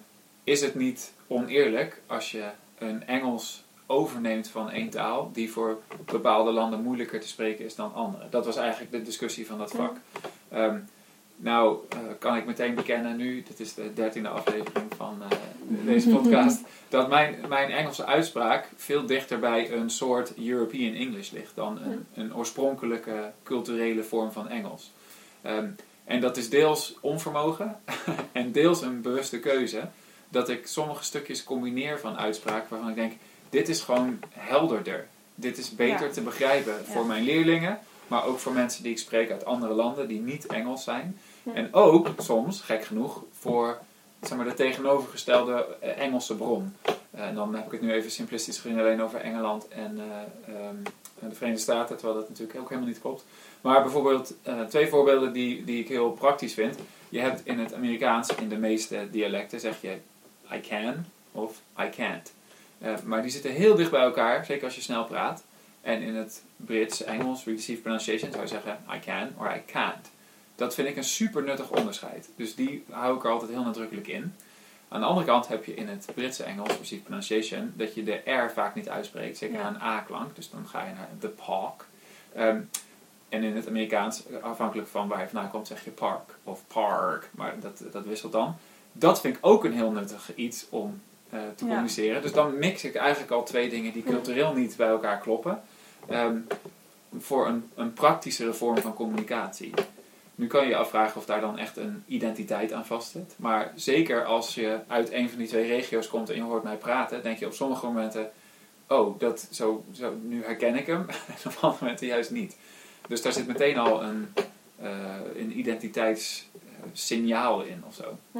is het niet oneerlijk als je een Engels overneemt van één taal die voor bepaalde landen moeilijker te spreken is dan andere? Dat was eigenlijk de discussie van dat vak. Ehm, nou, eh, kan ik meteen bekennen nu, dit is de dertiende aflevering van eh, deze podcast, dat mijn, mijn Engelse uitspraak veel dichter bij een soort European English ligt dan een, een oorspronkelijke culturele vorm van Engels. Ehm, en dat is deels onvermogen en deels een bewuste keuze, dat ik sommige stukjes combineer van uitspraak waarvan ik denk, dit is gewoon helderder. Dit is beter Ja. te begrijpen voor mijn leerlingen, maar ook voor mensen die ik spreek uit andere landen die niet Engels zijn. En ook soms, gek genoeg, voor zeg maar, de tegenovergestelde eh, Engelse bron. Eh, dan heb ik het nu even simplistisch gezien alleen over Engeland en eh, ehm, de Verenigde Staten, terwijl dat natuurlijk ook helemaal niet klopt. Maar bijvoorbeeld twee voorbeelden die, die ik heel praktisch vind. Je hebt in het Amerikaans, in de meeste dialecten, zeg je I can of I can't. Maar die zitten heel dicht bij elkaar, zeker als je snel praat. En in het Brits, Engels, received pronunciation zou je zeggen I can or I can't. Dat vind ik een super nuttig onderscheid. Dus die hou ik er altijd heel nadrukkelijk in. Aan de andere kant heb je in het Britse Engels, received pronunciation, dat je de R vaak niet uitspreekt. Zeker Ja. aan een A-klank. Dus dan ga je naar the park. Ehm, en in het Amerikaans, afhankelijk van waar je vandaan komt, zeg je park of park. Maar dat, dat wisselt dan. Dat vind ik ook een heel nuttig iets om eh, te Ja. communiceren. Dus dan mix ik eigenlijk al twee dingen die cultureel niet bij elkaar kloppen. ehm, voor een, een praktischere vorm van communicatie. Nu kan je je afvragen of daar dan echt een identiteit aan vastzit. Maar zeker als je uit een van die twee regio's komt en je hoort mij praten, denk je op sommige momenten: oh, dat, zo, zo, nu herken ik hem. en op andere momenten juist niet. Dus daar zit meteen al een, eh, een identiteitssignaal in of zo. Hm.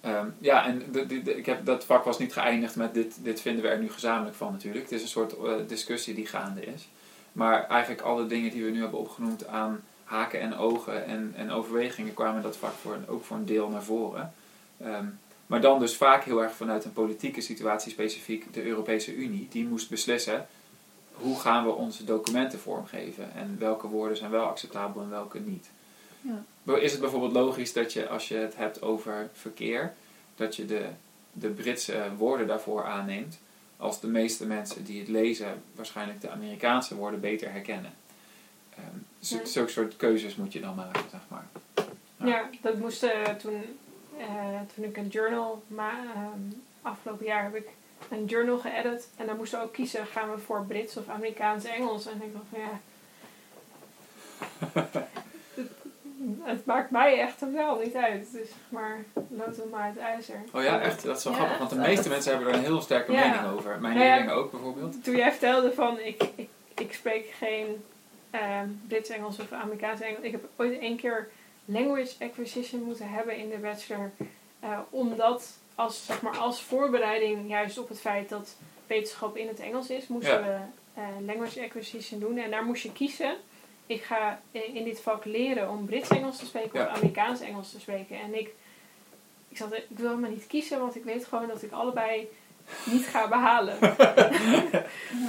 Ehm, ja, en de, de- de- ik heb, dat vak was niet geëindigd met dit, dit vinden we er nu gezamenlijk van natuurlijk. Het is een soort eh, discussie die gaande is. Maar eigenlijk alle dingen die we nu hebben opgenoemd aan haken en ogen en, en overwegingen kwamen dat vak voor, ook voor een deel naar voren. Ehm, maar dan dus vaak heel erg vanuit een politieke situatie specifiek de Europese Unie. Die moest beslissen hoe gaan we onze documenten vormgeven en welke woorden zijn wel acceptabel en welke niet. Ja. Is het bijvoorbeeld logisch dat je als je het hebt over verkeer, dat je de, de Britse woorden daarvoor aanneemt, als de meeste mensen die het lezen waarschijnlijk de Amerikaanse woorden beter herkennen? Ehm, z- Ja. Zulke soort keuzes moet je dan maken, zeg maar. Ja. Ja, dat moest eh, toen, eh, toen ik een journal ma ehm, afgelopen jaar heb ik een journal geëdit en dan moesten we ook kiezen gaan we voor Brits of Amerikaans Engels en ik dacht van ja het, het maakt mij echt totaal niet uit dus maar lood hem maar uit ijzer Oh ja, echt? Dat is wel Ja, grappig, want de meeste mensen hebben er een heel sterke Ja. mening over. Mijn Nou ja. leerlingen ook bijvoorbeeld. toen jij vertelde van ik, ik, ik spreek geen ehm, Brits Engels of Amerikaans Engels ik heb ooit één keer language acquisition moeten hebben in de bachelor eh, omdat als, zeg maar, als voorbereiding juist op het feit dat wetenschap in het Engels is, moesten Ja. we eh, language acquisition doen. En daar moest je kiezen. Ik ga in in dit vak leren om Brits Engels te spreken Ja. of Amerikaans Engels te spreken. En ik, ik, zat, ik wil helemaal niet kiezen, want ik weet gewoon dat ik allebei niet ga behalen.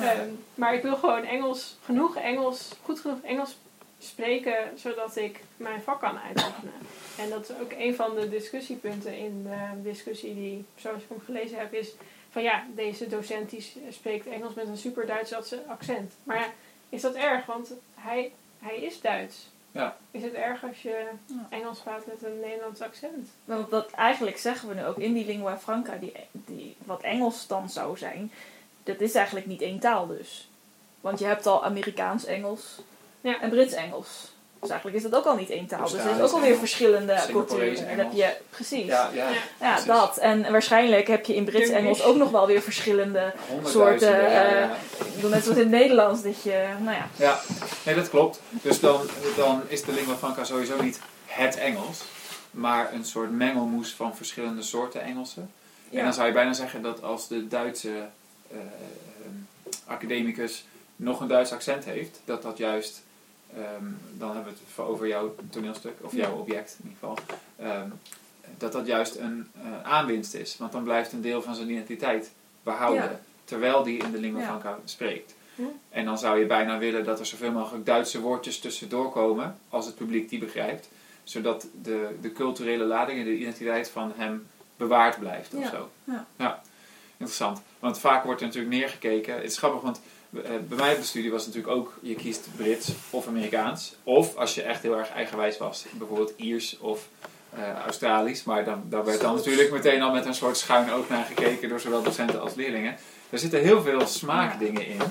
Ehm, maar ik wil gewoon Engels, genoeg Engels, goed genoeg Engels spreken, zodat ik mijn vak kan uitoefenen. En dat is ook een van de discussiepunten in de discussie die, zoals ik hem gelezen heb, is van ja, deze docent die spreekt Engels met een super Duits accent. Maar ja, is dat erg? Want hij, hij is Duits. Ja. Is het erg als je. Engels praat met een Nederlands accent? Want dat eigenlijk zeggen we nu ook in die lingua franca, die, die, wat Engels dan zou zijn, dat is eigenlijk niet één taal dus. Want je hebt al Amerikaans-Engels Ja. en Brits-Engels. Dus eigenlijk is dat ook al niet één taal. Dus er is ook alweer verschillende culturen. En heb je, precies. Ja, ja. Ja. Dat. En waarschijnlijk heb je in Brits-Engels ook nog wel weer verschillende soorten, ja, eh, ja. Ik bedoel, net zoals in het Nederlands, dat je, nou ja. Ja, nee, dat klopt. Dus dan, dan is de lingua franca sowieso niet het Engels, maar een soort mengelmoes van verschillende soorten Engelsen. En dan zou je bijna zeggen dat als de Duitse eh, eh, academicus nog een Duits accent heeft, dat dat juist, ehm, dan hebben we het over jouw toneelstuk, of jouw object in ieder geval, ehm, dat dat juist een eh, aanwinst is. Want dan blijft een deel van zijn identiteit behouden, Ja. terwijl die in de lingua franca spreekt. Hm. En dan zou je bijna willen dat er zoveel mogelijk Duitse woordjes tussendoor komen, als het publiek die begrijpt. Zodat de, de culturele lading en de identiteit van hem bewaard blijft of zo. ja. interessant. Want vaak wordt er natuurlijk neergekeken. Het is grappig, want bij mij op de studie was het natuurlijk ook, je kiest Brits of Amerikaans. Of als je echt heel erg eigenwijs was, bijvoorbeeld Iers of eh, Australisch. Maar dan, daar werd dan natuurlijk meteen al met een soort schuin oog naar gekeken door zowel docenten als leerlingen. Er zitten heel veel smaakdingen in.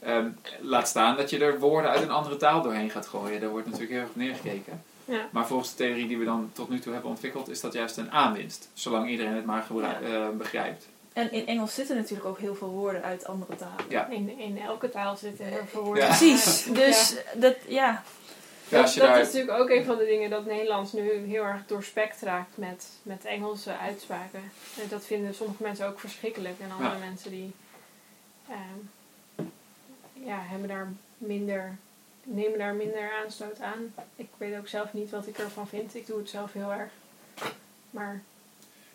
Ehm, laat staan dat je er woorden uit een andere taal doorheen gaat gooien. Daar wordt natuurlijk heel erg op neergekeken. Ja. Maar volgens de theorie die we dan tot nu toe hebben ontwikkeld, is dat juist een aanwinst. Zolang iedereen het maar eh, begrijpt. En in Engels zitten natuurlijk ook heel veel woorden uit andere talen. Ja. In, in elke taal zitten heel veel woorden. Ja. Precies. Dus dat, ja. Ja, als je dat daar- is natuurlijk ook een van de dingen dat Nederlands nu heel erg doorspekt raakt met, met Engelse uitspraken. En dat vinden sommige mensen ook verschrikkelijk. En andere Ja. mensen die ehm, ja, hebben daar minder, nemen daar minder aanstoot aan. Ik weet ook zelf niet wat ik ervan vind. Ik doe het zelf heel erg. Maar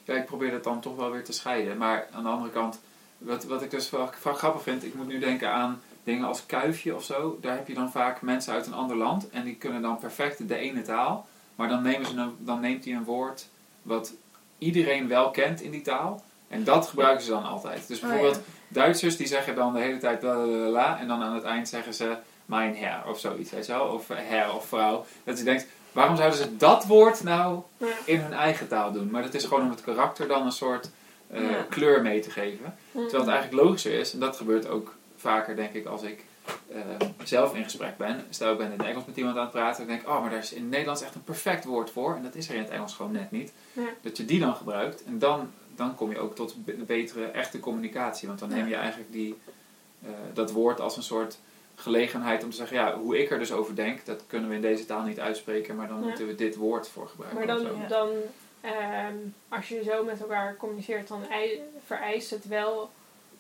ja, ik probeer dat dan toch wel weer te scheiden. Maar aan de andere kant, wat, wat ik dus wel, wel grappig vind, ik moet nu denken aan dingen als kuifje of zo. Daar heb je dan vaak mensen uit een ander land en die kunnen dan perfect de ene taal. Maar dan, nemen ze een, dan neemt hij een woord wat iedereen wel kent in die taal. En dat gebruiken ze dan altijd. Dus Oh, bijvoorbeeld ja. Duitsers die zeggen dan de hele tijd la la la la, en dan aan het eind zeggen ze mijn her of zoiets, weet je wel? Of her of vrouw. Dat je denkt, waarom zouden ze dat woord nou in hun eigen taal doen? Maar dat is gewoon om het karakter dan een soort eh, Ja. kleur mee te geven. Terwijl het eigenlijk logischer is, en dat gebeurt ook vaker denk ik als ik eh, zelf in gesprek ben. Stel ik ben in het Engels met iemand aan het praten en denk ik, oh maar daar is in het Nederlands echt een perfect woord voor. En dat is er in het Engels gewoon net niet. Ja. Dat je die dan gebruikt en dan, dan kom je ook tot be- betere echte communicatie. Want dan neem je eigenlijk die, eh, dat woord als een soort gelegenheid om te zeggen, ja, hoe ik er dus over denk, dat kunnen we in deze taal niet uitspreken, maar dan Ja. moeten we dit woord voor gebruiken. Maar dan, dan ehm, als je zo met elkaar communiceert, dan ei- vereist het wel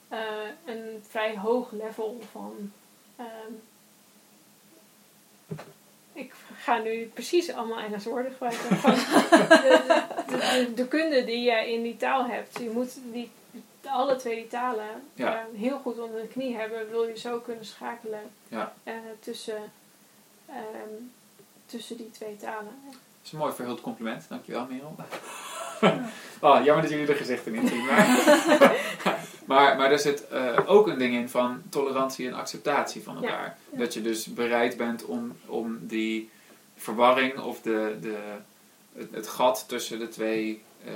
eh, een vrij hoog level van. ehm, ik ga nu precies allemaal Engelse woorden gebruiken. Van de, de, de, de kunde die je in die taal hebt. Je moet die, alle twee die talen Ja. eh, heel goed onder de knie hebben. Wil je zo kunnen schakelen Ja. eh, tussen, ehm, tussen die twee talen. Dat is een mooi verhuld compliment, dankjewel Merel. oh, jammer dat jullie de gezichten niet zien. Maar, maar, maar er zit eh, ook een ding in van tolerantie en acceptatie van elkaar. Ja. Dat je dus bereid bent om, om die verwarring of de, de, het, het gat tussen de twee eh,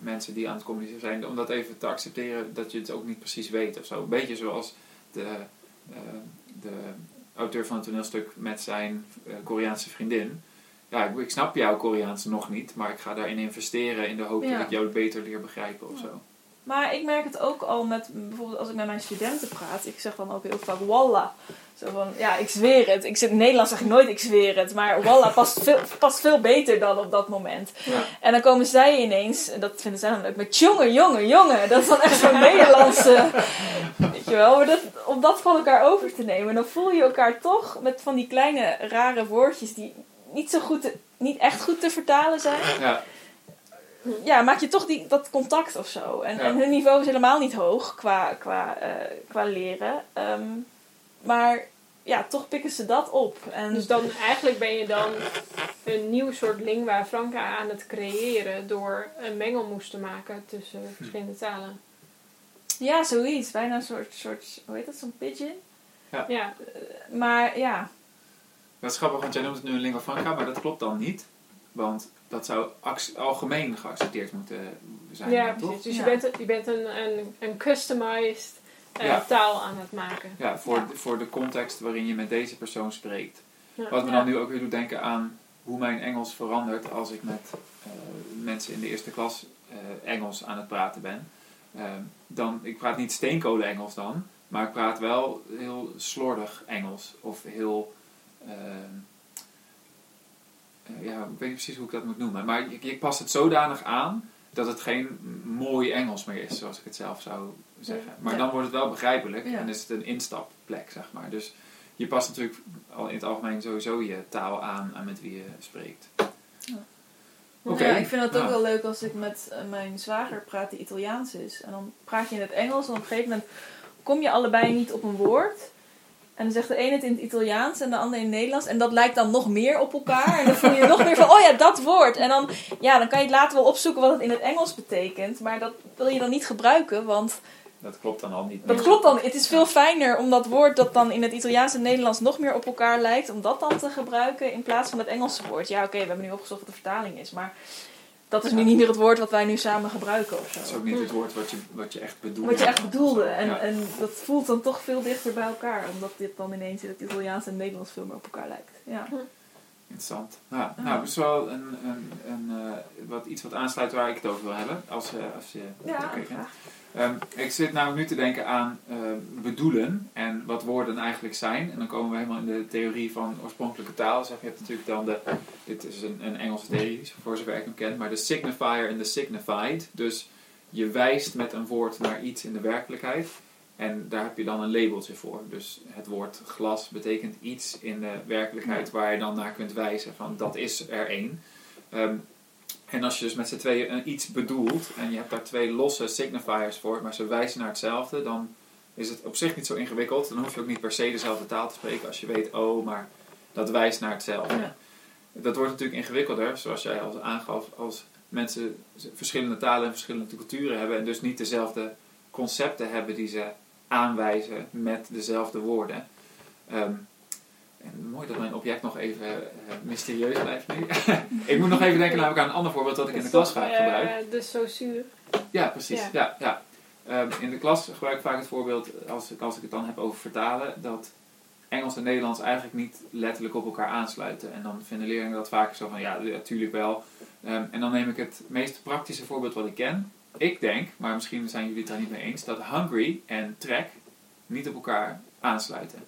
mensen die aan het communiceren zijn, om dat even te accepteren dat je het ook niet precies weet of zo. Een beetje zoals de, eh, de auteur van het toneelstuk met zijn eh, Koreaanse vriendin. Ja, ik, ik snap jouw Koreaans nog niet, maar ik ga daarin investeren in de hoop Ja. dat ik jou beter leer begrijpen of Ja. zo. Maar ik merk het ook al met, bijvoorbeeld als ik met mijn studenten praat. Ik zeg dan ook heel vaak wallah. Zo van, ja, ik zweer het. Ik zit in Nederlands zeg ik nooit ik zweer het. Maar wallah past veel, past veel beter dan op dat moment. Ja. En dan komen zij ineens, en dat vinden zij dan leuk, met jongen, jongen, jongen. Dat is dan echt zo'n Nederlandse, weet je wel. Maar dat, om dat van elkaar over te nemen. Dan voel je elkaar toch met van die kleine rare woordjes die niet zo goed, te- niet echt goed te vertalen zijn Ja, ja, maak je toch die, dat contact of zo. En, Ja. en hun niveau is helemaal niet hoog qua, qua, eh, qua leren. Ehm, maar ja, toch pikken ze dat op. En Dus dan eigenlijk ben je dan een nieuw soort lingua franca aan het creëren door een mengelmoes te maken tussen verschillende talen. ja, zoiets. Bijna een soort, soort hoe heet dat, zo'n pigeon? Ja, Maar ja, dat is grappig, want jij noemt het nu een lingua franca, maar dat klopt dan niet. Want dat zou algemeen geaccepteerd moeten zijn, ja toch? precies. Dus je bent, een- je bent een, een, een customized eh, Ja. taal aan het maken. Ja, voor, Ja. De, voor de context waarin je met deze persoon spreekt. Ja. Wat me Ja. dan nu ook weer doet denken aan hoe mijn Engels verandert als ik met eh, mensen in de eerste klas eh, Engels aan het praten ben. Ehm, dan, ik praat niet steenkolen Engels dan, maar ik praat wel heel slordig Engels. Of heel, ehm, eh, ja, ik weet niet precies hoe ik dat moet noemen. Maar ik, ik pas het zodanig aan dat het geen mooi Engels meer is, zoals ik het zelf zou zeggen. Maar Ja. dan wordt het wel begrijpelijk Ja. en is het een instapplek, zeg maar. Dus je past natuurlijk al in het algemeen sowieso je taal aan aan met wie je spreekt. Oké. ja, ik vind het ook Nou. wel leuk als ik met eh, mijn zwager praat die Italiaans is. En dan praat je in het Engels en op een gegeven moment kom je allebei niet op een woord. En dan zegt de ene het in het Italiaans en de ander in het Nederlands. En dat lijkt dan nog meer op elkaar. En dan voel je nog meer van, oh ja, dat woord. En dan, ja, dan kan je het later wel opzoeken wat het in het Engels betekent. Maar dat wil je dan niet gebruiken, want Dat klopt dan al niet. dat klopt dan. Het is veel fijner om dat woord dat dan in het Italiaans en Nederlands nog meer op elkaar lijkt, om dat dan te gebruiken in plaats van het Engelse woord. Ja, oké, we hebben nu opgezocht wat de vertaling is, maar dat is nu niet meer het woord wat wij nu samen gebruiken of Het is zo. ook niet het woord wat je, wat je echt bedoelt. Wat je echt bedoelde. En, Ja. en dat voelt dan toch veel dichter bij elkaar, omdat dit dan ineens in het Italiaans en Nederlands veel meer op elkaar lijkt. Ja. Interessant. Ja, Ja. Nou, dat is wel een, een, een, eh, wat, iets wat aansluit waar ik het over wil hebben. Als, eh, als je het Ja, oké vindt. graag. Ehm, ik zit namelijk nu te denken aan eh, bedoelen en wat woorden eigenlijk zijn. En dan komen we helemaal in de theorie van oorspronkelijke taal. Zeg, je hebt natuurlijk dan de, dit is een, een Engelse theorie, voor zover ik hem ken, maar de signifier en de signified. Dus je wijst met een woord naar iets in de werkelijkheid. En daar heb je dan een labeltje voor. Dus het woord glas betekent iets in de werkelijkheid waar je dan naar kunt wijzen van dat is er één. Ehm, En als je dus met z'n tweeën een iets bedoelt en je hebt daar twee losse signifiers voor, maar ze wijzen naar hetzelfde, dan is het op zich niet zo ingewikkeld. Dan hoef je ook niet per se dezelfde taal te spreken als je weet, oh, maar dat wijst naar hetzelfde. Ja. Dat wordt natuurlijk ingewikkelder, zoals jij al aangaf, als mensen verschillende talen en verschillende culturen hebben en dus niet dezelfde concepten hebben die ze aanwijzen met dezelfde woorden. Ehm, en mooi dat mijn object nog even eh, mysterieus blijft nu. ik moet nog even denken namelijk aan een ander voorbeeld dat ik in de klas vaak gebruik. Eh, de sausuur. Ja, precies. Ja. Ja. Ja, Ehm, in de klas gebruik ik vaak het voorbeeld, als ik, als ik het dan heb over vertalen, dat Engels en Nederlands eigenlijk niet letterlijk op elkaar aansluiten. En dan vinden leerlingen dat vaak zo van, ja, natuurlijk wel. Ehm, en dan neem ik het meest praktische voorbeeld wat ik ken. Ik denk, maar misschien zijn jullie het daar niet mee eens, dat hungry en trek niet op elkaar aansluiten.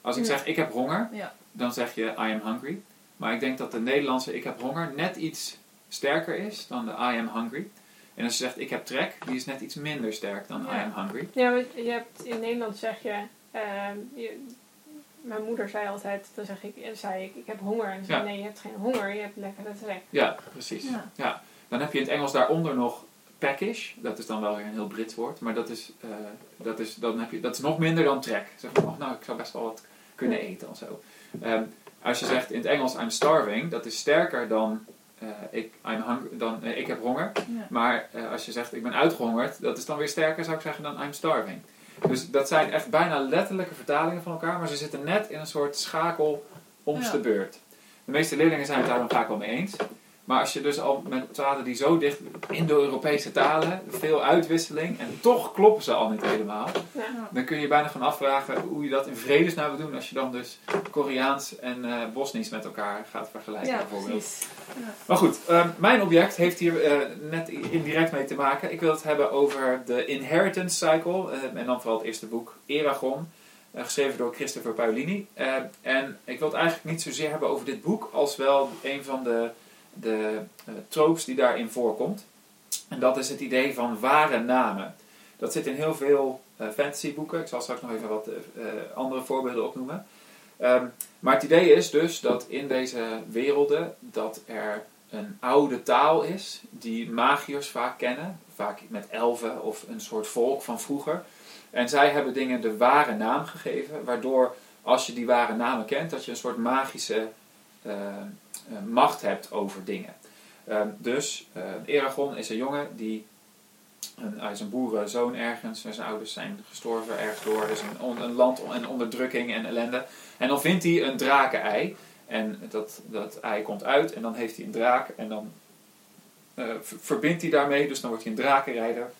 Als ik zeg, ik heb honger, Ja. dan zeg je I am hungry. Maar ik denk dat de Nederlandse ik heb honger net iets sterker is dan de I am hungry. En als je zegt ik heb trek, die is net iets minder sterk dan Ja. I am hungry. Ja, want je hebt in Nederland zeg je, ehm, je- mijn moeder zei altijd, dan zeg ik, en zei ik, ik heb honger. En dan zei nee, je hebt geen honger, je hebt lekkere trek. Ja, precies. Ja. Ja. Dan heb je in het Engels daaronder nog packish. Dat is dan wel weer een heel Brits woord. Maar dat is, eh, dat is, dan heb je, dat is nog minder dan trek. Zeg maar, oh, nou, ik zou best wel wat kunnen Ja. eten of zo. Ehm, als je zegt in het Engels I'm starving, dat is sterker dan, eh, ik, I'm hungry, dan eh, ik heb honger. Ja. Maar eh, als je zegt ik ben uitgehongerd, dat is dan weer sterker zou ik zeggen dan I'm starving. Dus dat zijn echt bijna letterlijke vertalingen van elkaar, maar ze zitten net in een soort schakel om Ja. de beurt. De meeste leerlingen zijn het daar dan vaak wel mee eens. Maar als je dus al met talen die zo dicht, Indo-Europese talen, veel uitwisseling, en toch kloppen ze al niet helemaal, Ja. dan kun je je bijna gaan afvragen hoe je dat in vredesnaam wil doen als je dan dus Koreaans en eh Bosnisch met elkaar gaat vergelijken Ja, bijvoorbeeld. Ja. Maar goed, ehm, mijn object heeft hier eh, net indirect mee te maken. Ik wil het hebben over de Inheritance Cycle. eh, en dan vooral het eerste boek, Eragon. geschreven door Christopher Paolini. En ik wil het eigenlijk niet zozeer hebben over dit boek, als wel een van de, de eh, tropes die daarin voorkomt. En dat is het idee van ware namen. Dat zit in heel veel eh fantasyboeken. Ik zal straks nog even wat eh, andere voorbeelden opnoemen. Ehm, maar het idee is dus dat in deze werelden dat er een oude taal is die magiërs vaak kennen, vaak met elfen of een soort volk van vroeger. En zij hebben dingen de ware naam gegeven, waardoor als je die ware namen kent, dat je een soort magische macht hebt over dingen. Ehm, dus eh Eragon is een jongen die een, hij is een boerenzoon ergens. en Zijn ouders zijn gestorven ergens door. Dus een, een land en onderdrukking en ellende. En dan vindt hij een drakenei. En dat, dat ei komt uit. En dan heeft hij een draak. En dan eh, ver- verbindt hij daarmee. Dus dan wordt hij een drakenrijder.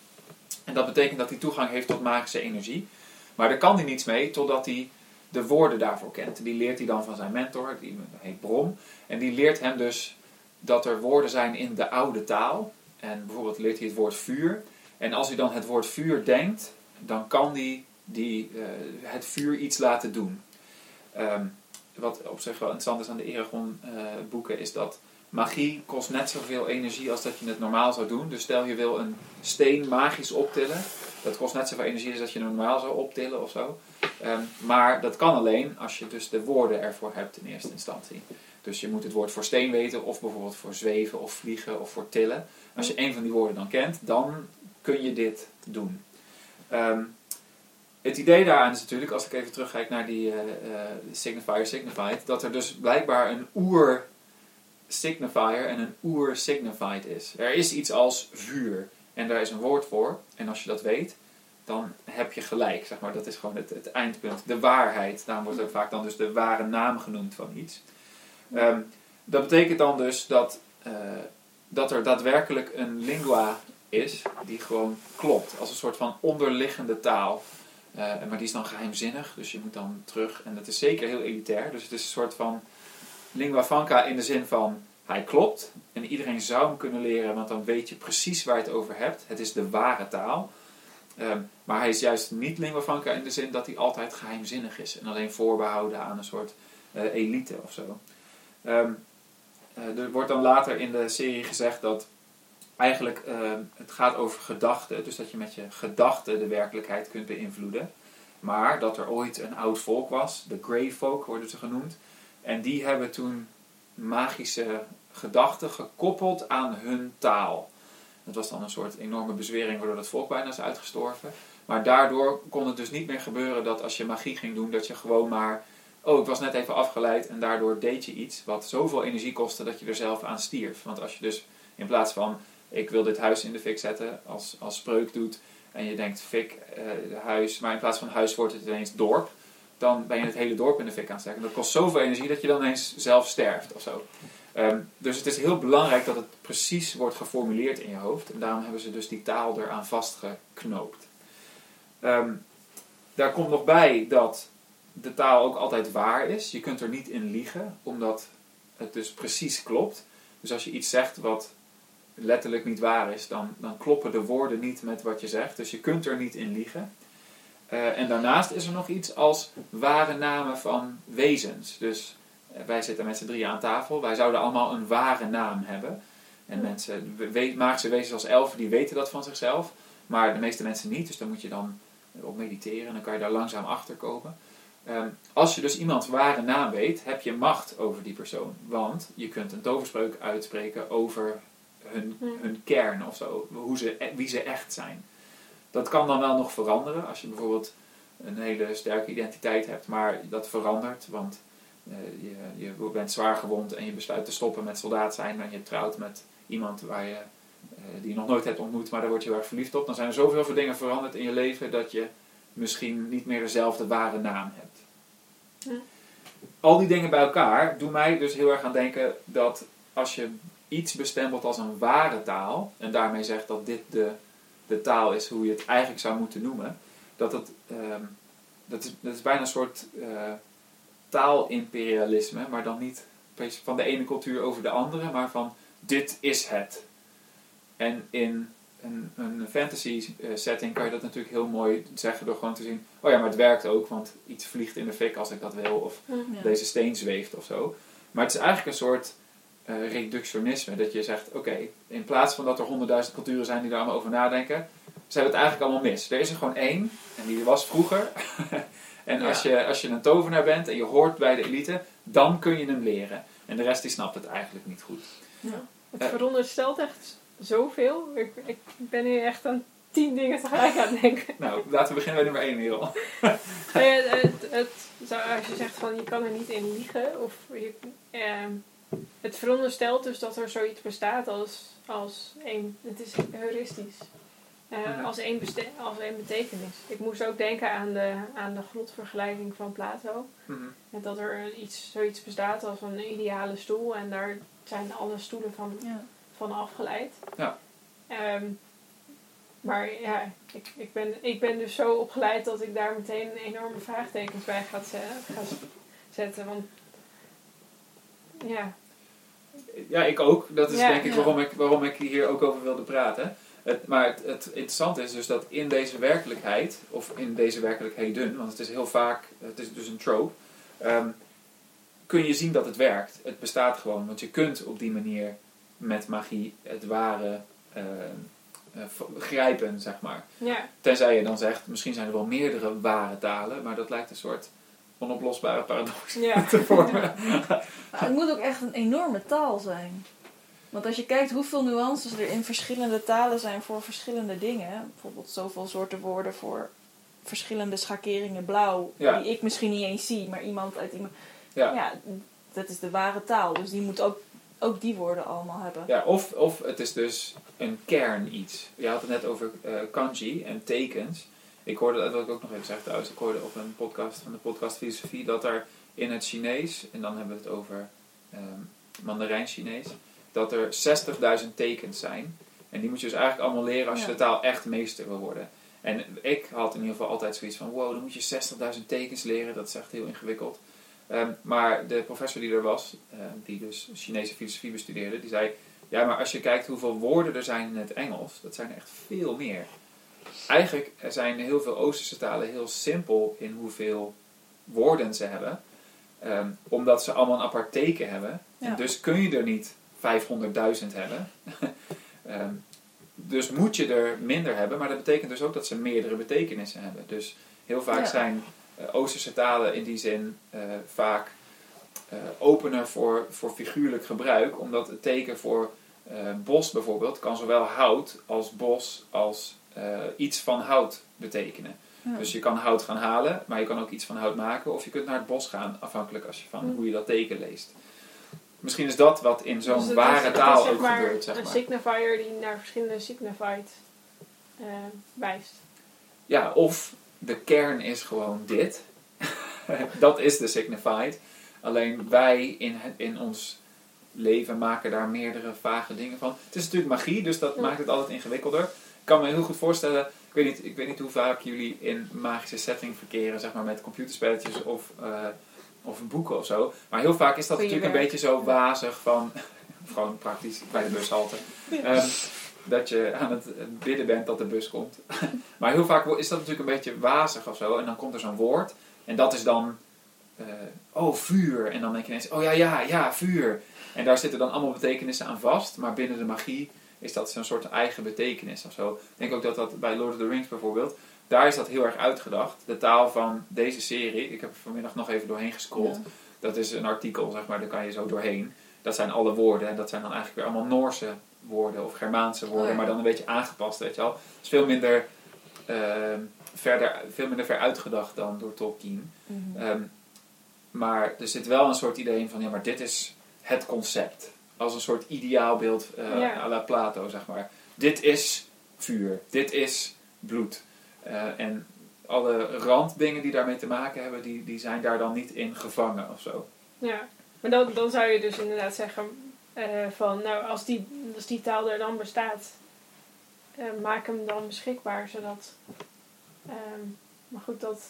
En dat betekent dat hij toegang heeft tot magische energie. Maar daar kan hij niets mee totdat hij de woorden daarvoor kent. Die leert hij dan van zijn mentor. Die heet Brom. En die leert hem dus dat er woorden zijn in de oude taal. En bijvoorbeeld leert hij het woord vuur. En als hij dan het woord vuur denkt, dan kan hij die, eh, het vuur iets laten doen. Ehm, wat op zich wel interessant is aan de Eragon-boeken, is dat magie kost net zoveel energie als dat je het normaal zou doen. Dus stel je wil een steen magisch optillen, dat kost net zoveel energie als dat je normaal zou optillen of zo. Ehm, maar dat kan alleen als je dus de woorden ervoor hebt in eerste instantie. Dus je moet het woord voor steen weten, of bijvoorbeeld voor zweven of vliegen of voor tillen. Als je een van die woorden dan kent, dan kun je dit doen. Ehm, het idee daaraan is natuurlijk, als ik even terugkijk naar die eh, signifier signified, dat er dus blijkbaar een oer signifier en een oer signified is. Er is iets als vuur en daar is een woord voor. En als je dat weet, dan heb je gelijk. Zeg maar. Dat is gewoon het, het eindpunt. De waarheid. Daarom wordt ook vaak dan dus de ware naam genoemd van iets. Ehm, dat betekent dan dus dat, eh, dat er daadwerkelijk een lingua is die gewoon klopt. Als een soort van onderliggende taal. Eh, maar die is dan geheimzinnig, dus je moet dan terug. En dat is zeker heel elitair. Dus het is een soort van lingua franca in de zin van hij klopt. En iedereen zou hem kunnen leren, want dan weet je precies waar je het over hebt. Het is de ware taal. Ehm, maar hij is juist niet lingua franca in de zin dat hij altijd geheimzinnig is. En alleen voorbehouden aan een soort eh, elite of zo. Ehm, eh, er wordt dan later in de serie gezegd dat eigenlijk eh, het gaat over gedachten. Dus dat je met je gedachten de werkelijkheid kunt beïnvloeden. Maar dat er ooit een oud volk was, de Grey Folk worden ze genoemd. En die hebben toen magische gedachten gekoppeld aan hun taal. Dat was dan een soort enorme bezwering waardoor het volk bijna is uitgestorven. Maar daardoor kon het dus niet meer gebeuren dat als je magie ging doen, dat je gewoon maar. Oh, ik was net even afgeleid en daardoor deed je iets wat zoveel energie kostte dat je er zelf aan stierf. Want als je dus in plaats van ik wil dit huis in de fik zetten als, als spreuk doet en je denkt fik, eh, huis, maar in plaats van huis wordt het ineens dorp, dan ben je het hele dorp in de fik aan het steken. Dat kost zoveel energie dat je dan ineens zelf sterft of zo. Ehm, dus het is heel belangrijk dat het precies wordt geformuleerd in je hoofd. En daarom hebben ze dus die taal eraan vastgeknoopt. Ehm, daar komt nog bij dat de taal ook altijd waar is. Je kunt er niet in liegen, omdat het dus precies klopt. Dus als je iets zegt wat letterlijk niet waar is, dan, dan kloppen de woorden niet met wat je zegt. Dus je kunt er niet in liegen. Uh, en daarnaast is er nog iets als ware namen van wezens. Dus wij zitten met z'n drieën aan tafel. Wij zouden allemaal een ware naam hebben. En mensen, we, maagse wezens als elfen, die weten dat van zichzelf. Maar de meeste mensen niet. Dus daar moet je dan op mediteren. En dan kan je daar langzaam achter komen. Um, als je dus iemands ware naam weet, heb je macht over die persoon. Want je kunt een toverspreuk uitspreken over hun, hun kern of zo. Hoe ze, e-, wie ze echt zijn. Dat kan dan wel nog veranderen. Als je bijvoorbeeld een hele sterke identiteit hebt. Maar dat verandert. Want je, je bent zwaar gewond en je besluit te stoppen met soldaat zijn. En je trouwt met iemand waar je, uh, die je nog nooit hebt ontmoet. Maar daar word je erg verliefd op. Dan zijn er zoveel dingen veranderd in je leven dat je misschien niet meer dezelfde ware naam hebt. Al die dingen bij elkaar doen mij dus heel erg aan denken dat als je iets bestempelt als een ware taal, en daarmee zegt dat dit de, de taal is hoe je het eigenlijk zou moeten noemen, dat het, um, dat, is, dat is bijna een soort uh, taalimperialisme, maar dan niet van de ene cultuur over de andere, maar van dit is het. En in een, een fantasy eh, setting kan je dat natuurlijk heel mooi zeggen door gewoon te zien, oh ja, maar het werkt ook, want iets vliegt in de fik als ik dat wil, of ja. deze steen zweeft of zo. Maar het is eigenlijk een soort uh, reductionisme, dat je zegt, oké, in plaats van dat er honderdduizend culturen zijn die daar allemaal over nadenken, ze hebben het eigenlijk allemaal mis. Er is er gewoon één, en die was vroeger. en ja. als, je, als je een tovenaar bent en je hoort bij de elite, dan kun je hem leren. En de rest die snapt het eigenlijk niet goed. Ja. Het veronderstelt echt zoveel. Ik, ik ben hier echt aan tien dingen tegelijk aan het denken. nou, laten we beginnen bij nummer één, Merel. het, het, het, als je zegt van je kan er niet in liegen, of je, eh, het veronderstelt dus dat er zoiets bestaat als, als één, het is heuristisch. Uh, als, één als één betekenis. Ik moest ook denken aan de, aan de grotvergelijking van Plato. Mm -hmm. Dat er iets, zoiets bestaat als een ideale stoel en daar zijn alle stoelen van ja van afgeleid. Ja. Um, maar ja, ik, ik, ben, ik ben dus zo opgeleid dat ik daar meteen enorme vraagtekens bij ga, ga zetten. Want ja. Ja, ik ook. Dat is ja, denk ik ja. waarom, ik waarom ik hier ook over wilde praten. Het, maar het, het interessante is dus dat in deze werkelijkheid, of in deze werkelijkheden, want het is heel vaak, het is dus een trope, um, kun je zien dat het werkt. Het bestaat gewoon, want je kunt op die manier met magie het ware uh, uh, grijpen, zeg maar. Ja. Tenzij je dan zegt, misschien zijn er wel meerdere ware talen, maar dat lijkt een soort onoplosbare paradox ja. te vormen. het moet ook echt een enorme taal zijn. Want als je kijkt hoeveel nuances er in verschillende talen zijn voor verschillende dingen, bijvoorbeeld zoveel soorten woorden voor verschillende schakeringen blauw, ja. die ik misschien niet eens zie, maar iemand uit iemand. Ja. ja, dat is de ware taal. Dus die moet ook ook die woorden allemaal hebben. Ja, of, of het is dus een kern iets. Je had het net over uh, kanji en tekens. Ik hoorde, dat wil ik ook nog even zeggen trouwens, ik hoorde op een podcast van de podcast Filosofie dat er in het Chinees, en dan hebben we het over um, Mandarijn Chinees, dat er 60.000 tekens zijn. En die moet je dus eigenlijk allemaal leren als je de taal echt meester wil worden. En ik had in ieder geval altijd zoiets van, wow, dan moet je 60.000 tekens leren. Dat is echt heel ingewikkeld. Ehm, maar de professor die er was, ehm, die dus Chinese filosofie bestudeerde, die zei, ja, maar als je kijkt hoeveel woorden er zijn in het Engels, dat zijn er echt veel meer. Eigenlijk zijn heel veel Oosterse talen heel simpel in hoeveel woorden ze hebben. Ehm, omdat ze allemaal een apart teken hebben. En dus kun je er niet 500.000 hebben. Ehm, dus moet je er minder hebben. Maar dat betekent dus ook dat ze meerdere betekenissen hebben. Dus heel vaak Ja. zijn eh, Oosterse talen in die zin eh, vaak eh, opener voor, voor figuurlijk gebruik, omdat het teken voor bos bijvoorbeeld kan zowel hout als bos als iets van hout betekenen. Ja. Dus je kan hout gaan halen, maar je kan ook iets van hout maken. Of je kunt naar het bos gaan, afhankelijk als je van hoe je dat teken leest. Misschien is dat wat in zo'n Dus ware is taal zeg ook maar gebeurt, zeg Een maar. signifier die naar verschillende signified eh, wijst. Ja, of de kern is gewoon dit. dat is de signified. Alleen wij in, het- in ons leven maken daar meerdere vage dingen van. Het is natuurlijk magie, dus dat Ja. maakt het altijd ingewikkelder. Ik kan me heel goed voorstellen, ik weet niet, ik weet niet hoe vaak jullie in magische setting verkeren, zeg maar met computerspelletjes of, eh, of boeken of zo. Maar heel vaak is dat natuurlijk een beetje zo wazig van, gewoon praktisch bij de bushalte. Ehm, dat je aan het bidden bent dat de bus komt. maar heel vaak is dat natuurlijk een beetje wazig of zo. En dan komt er zo'n woord. En dat is dan... eh, oh, vuur. En dan denk je ineens... Oh ja, ja, ja, vuur. En daar zitten dan allemaal betekenissen aan vast. Maar binnen de magie is dat zo'n soort eigen betekenis of zo. Ik denk ook dat dat bij Lord of the Rings bijvoorbeeld... Daar is dat heel erg uitgedacht. De taal van deze serie... Ik heb er vanmiddag nog even doorheen gescrolld. Ja. Dat is een artikel, zeg maar. Daar kan je zo doorheen. Dat zijn alle woorden. En dat zijn dan eigenlijk weer allemaal Noorse woorden of Germaanse woorden, Oh ja. maar dan een beetje aangepast, weet je wel. Het is veel minder, eh, verder, veel minder ver uitgedacht dan door Tolkien. Mhm. Ehm, maar er zit wel een soort idee in van, ja, maar dit is het concept. Als een soort ideaalbeeld Ja. à la Plato, zeg maar. Dit is vuur, dit is bloed. Eh, en alle randdingen die daarmee te maken hebben, die, die zijn daar dan niet in gevangen of zo. Ja, maar dan, dan zou je dus inderdaad zeggen eh, van, nou, als die, als die taal er dan bestaat, eh, maak hem dan beschikbaar, zodat... ehm, maar goed, dat,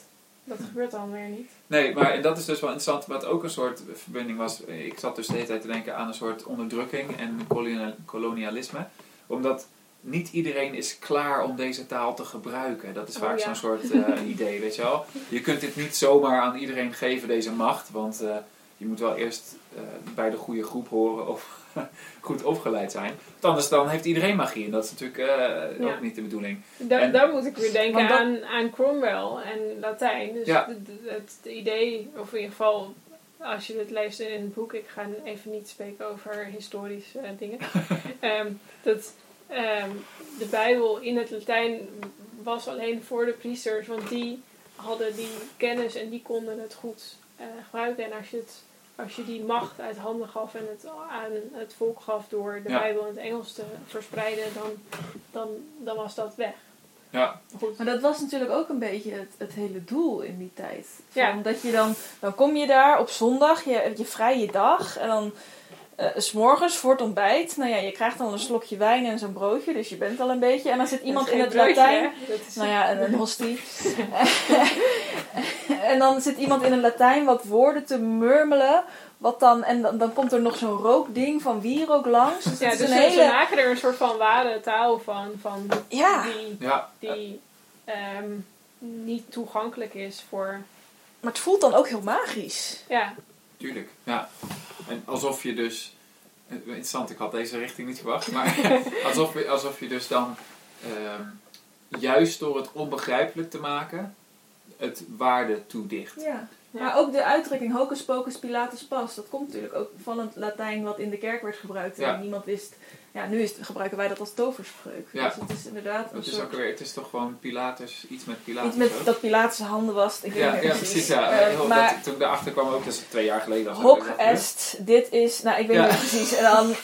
dat gebeurt dan weer niet. Nee, maar en dat is dus wel interessant, wat ook een soort verbinding was. Ik zat dus de hele tijd te denken aan een soort onderdrukking en kolonial- kolonialisme. Omdat niet iedereen is klaar om deze taal te gebruiken. Dat is Oh, vaak ja. zo'n soort eh, idee, weet je wel. Je kunt dit niet zomaar aan iedereen geven, deze macht. Want eh, je moet wel eerst eh, bij de goede groep horen of goed opgeleid zijn. Want anders dan heeft iedereen magie. En dat is natuurlijk Ja. ook niet de bedoeling. Da En- daar moet ik weer denken dat- aan, aan Cromwell en Latijn. Dus Ja. het, het, het idee, of in ieder geval als je dit leest in het boek, ik ga even niet spreken over historische dingen, Ehm, dat ehm, de Bijbel in het Latijn was alleen voor de priesters, want die hadden die kennis en die konden het goed eh, gebruiken. En als je, het, als je die macht uit handen gaf en het aan het volk gaf door de Ja. Bijbel in het Engels te verspreiden, dan, dan, dan was dat weg. Ja, Goed. Maar dat was natuurlijk ook een beetje het, het hele doel in die tijd. Van Ja. Dat je dan, dan kom je daar op zondag, je, je vrije dag. En dan eh, s s'morgens voor het ontbijt. Nou ja, je krijgt dan een slokje wijn en zo'n broodje. Dus je bent al een beetje. En dan zit iemand in het broodje, Latijn. is Nou ja, een, een hostie. en dan zit iemand in het Latijn wat woorden te murmelen. Wat dan, en dan, dan komt er nog zo'n rookding van wierook langs. Dus Ja, dus een ze, hele... ze maken er een soort van ware taal van, van Ja, die, ja. die ehm, niet toegankelijk is voor... maar het voelt dan ook heel magisch. Ja, Tuurlijk, ja. En alsof je dus... eh, Interessant, ik had deze richting niet verwacht. Maar alsof, je, alsof je dus dan... ehm, juist door het onbegrijpelijk te maken... het waarde toedicht. Ja. Ja. Maar ook de uitdrukking hocus pocus pilatus pas, dat komt natuurlijk ook van het Latijn wat in de kerk werd gebruikt. Ja. En niemand wist, ja, nu is, gebruiken wij dat als toverspreuk. Ja. Dus het is inderdaad een Het is, soort, ook weer, het is toch gewoon Pilatus, iets met Pilatus. iets met ook? dat Pilatus handen was. Ik ja, ja, precies. Ja. Eh, maar dat, toen ik daarachter kwam ook, dat is twee jaar geleden. dat. est, dit is, nou ik weet Ja. niet precies. En dan,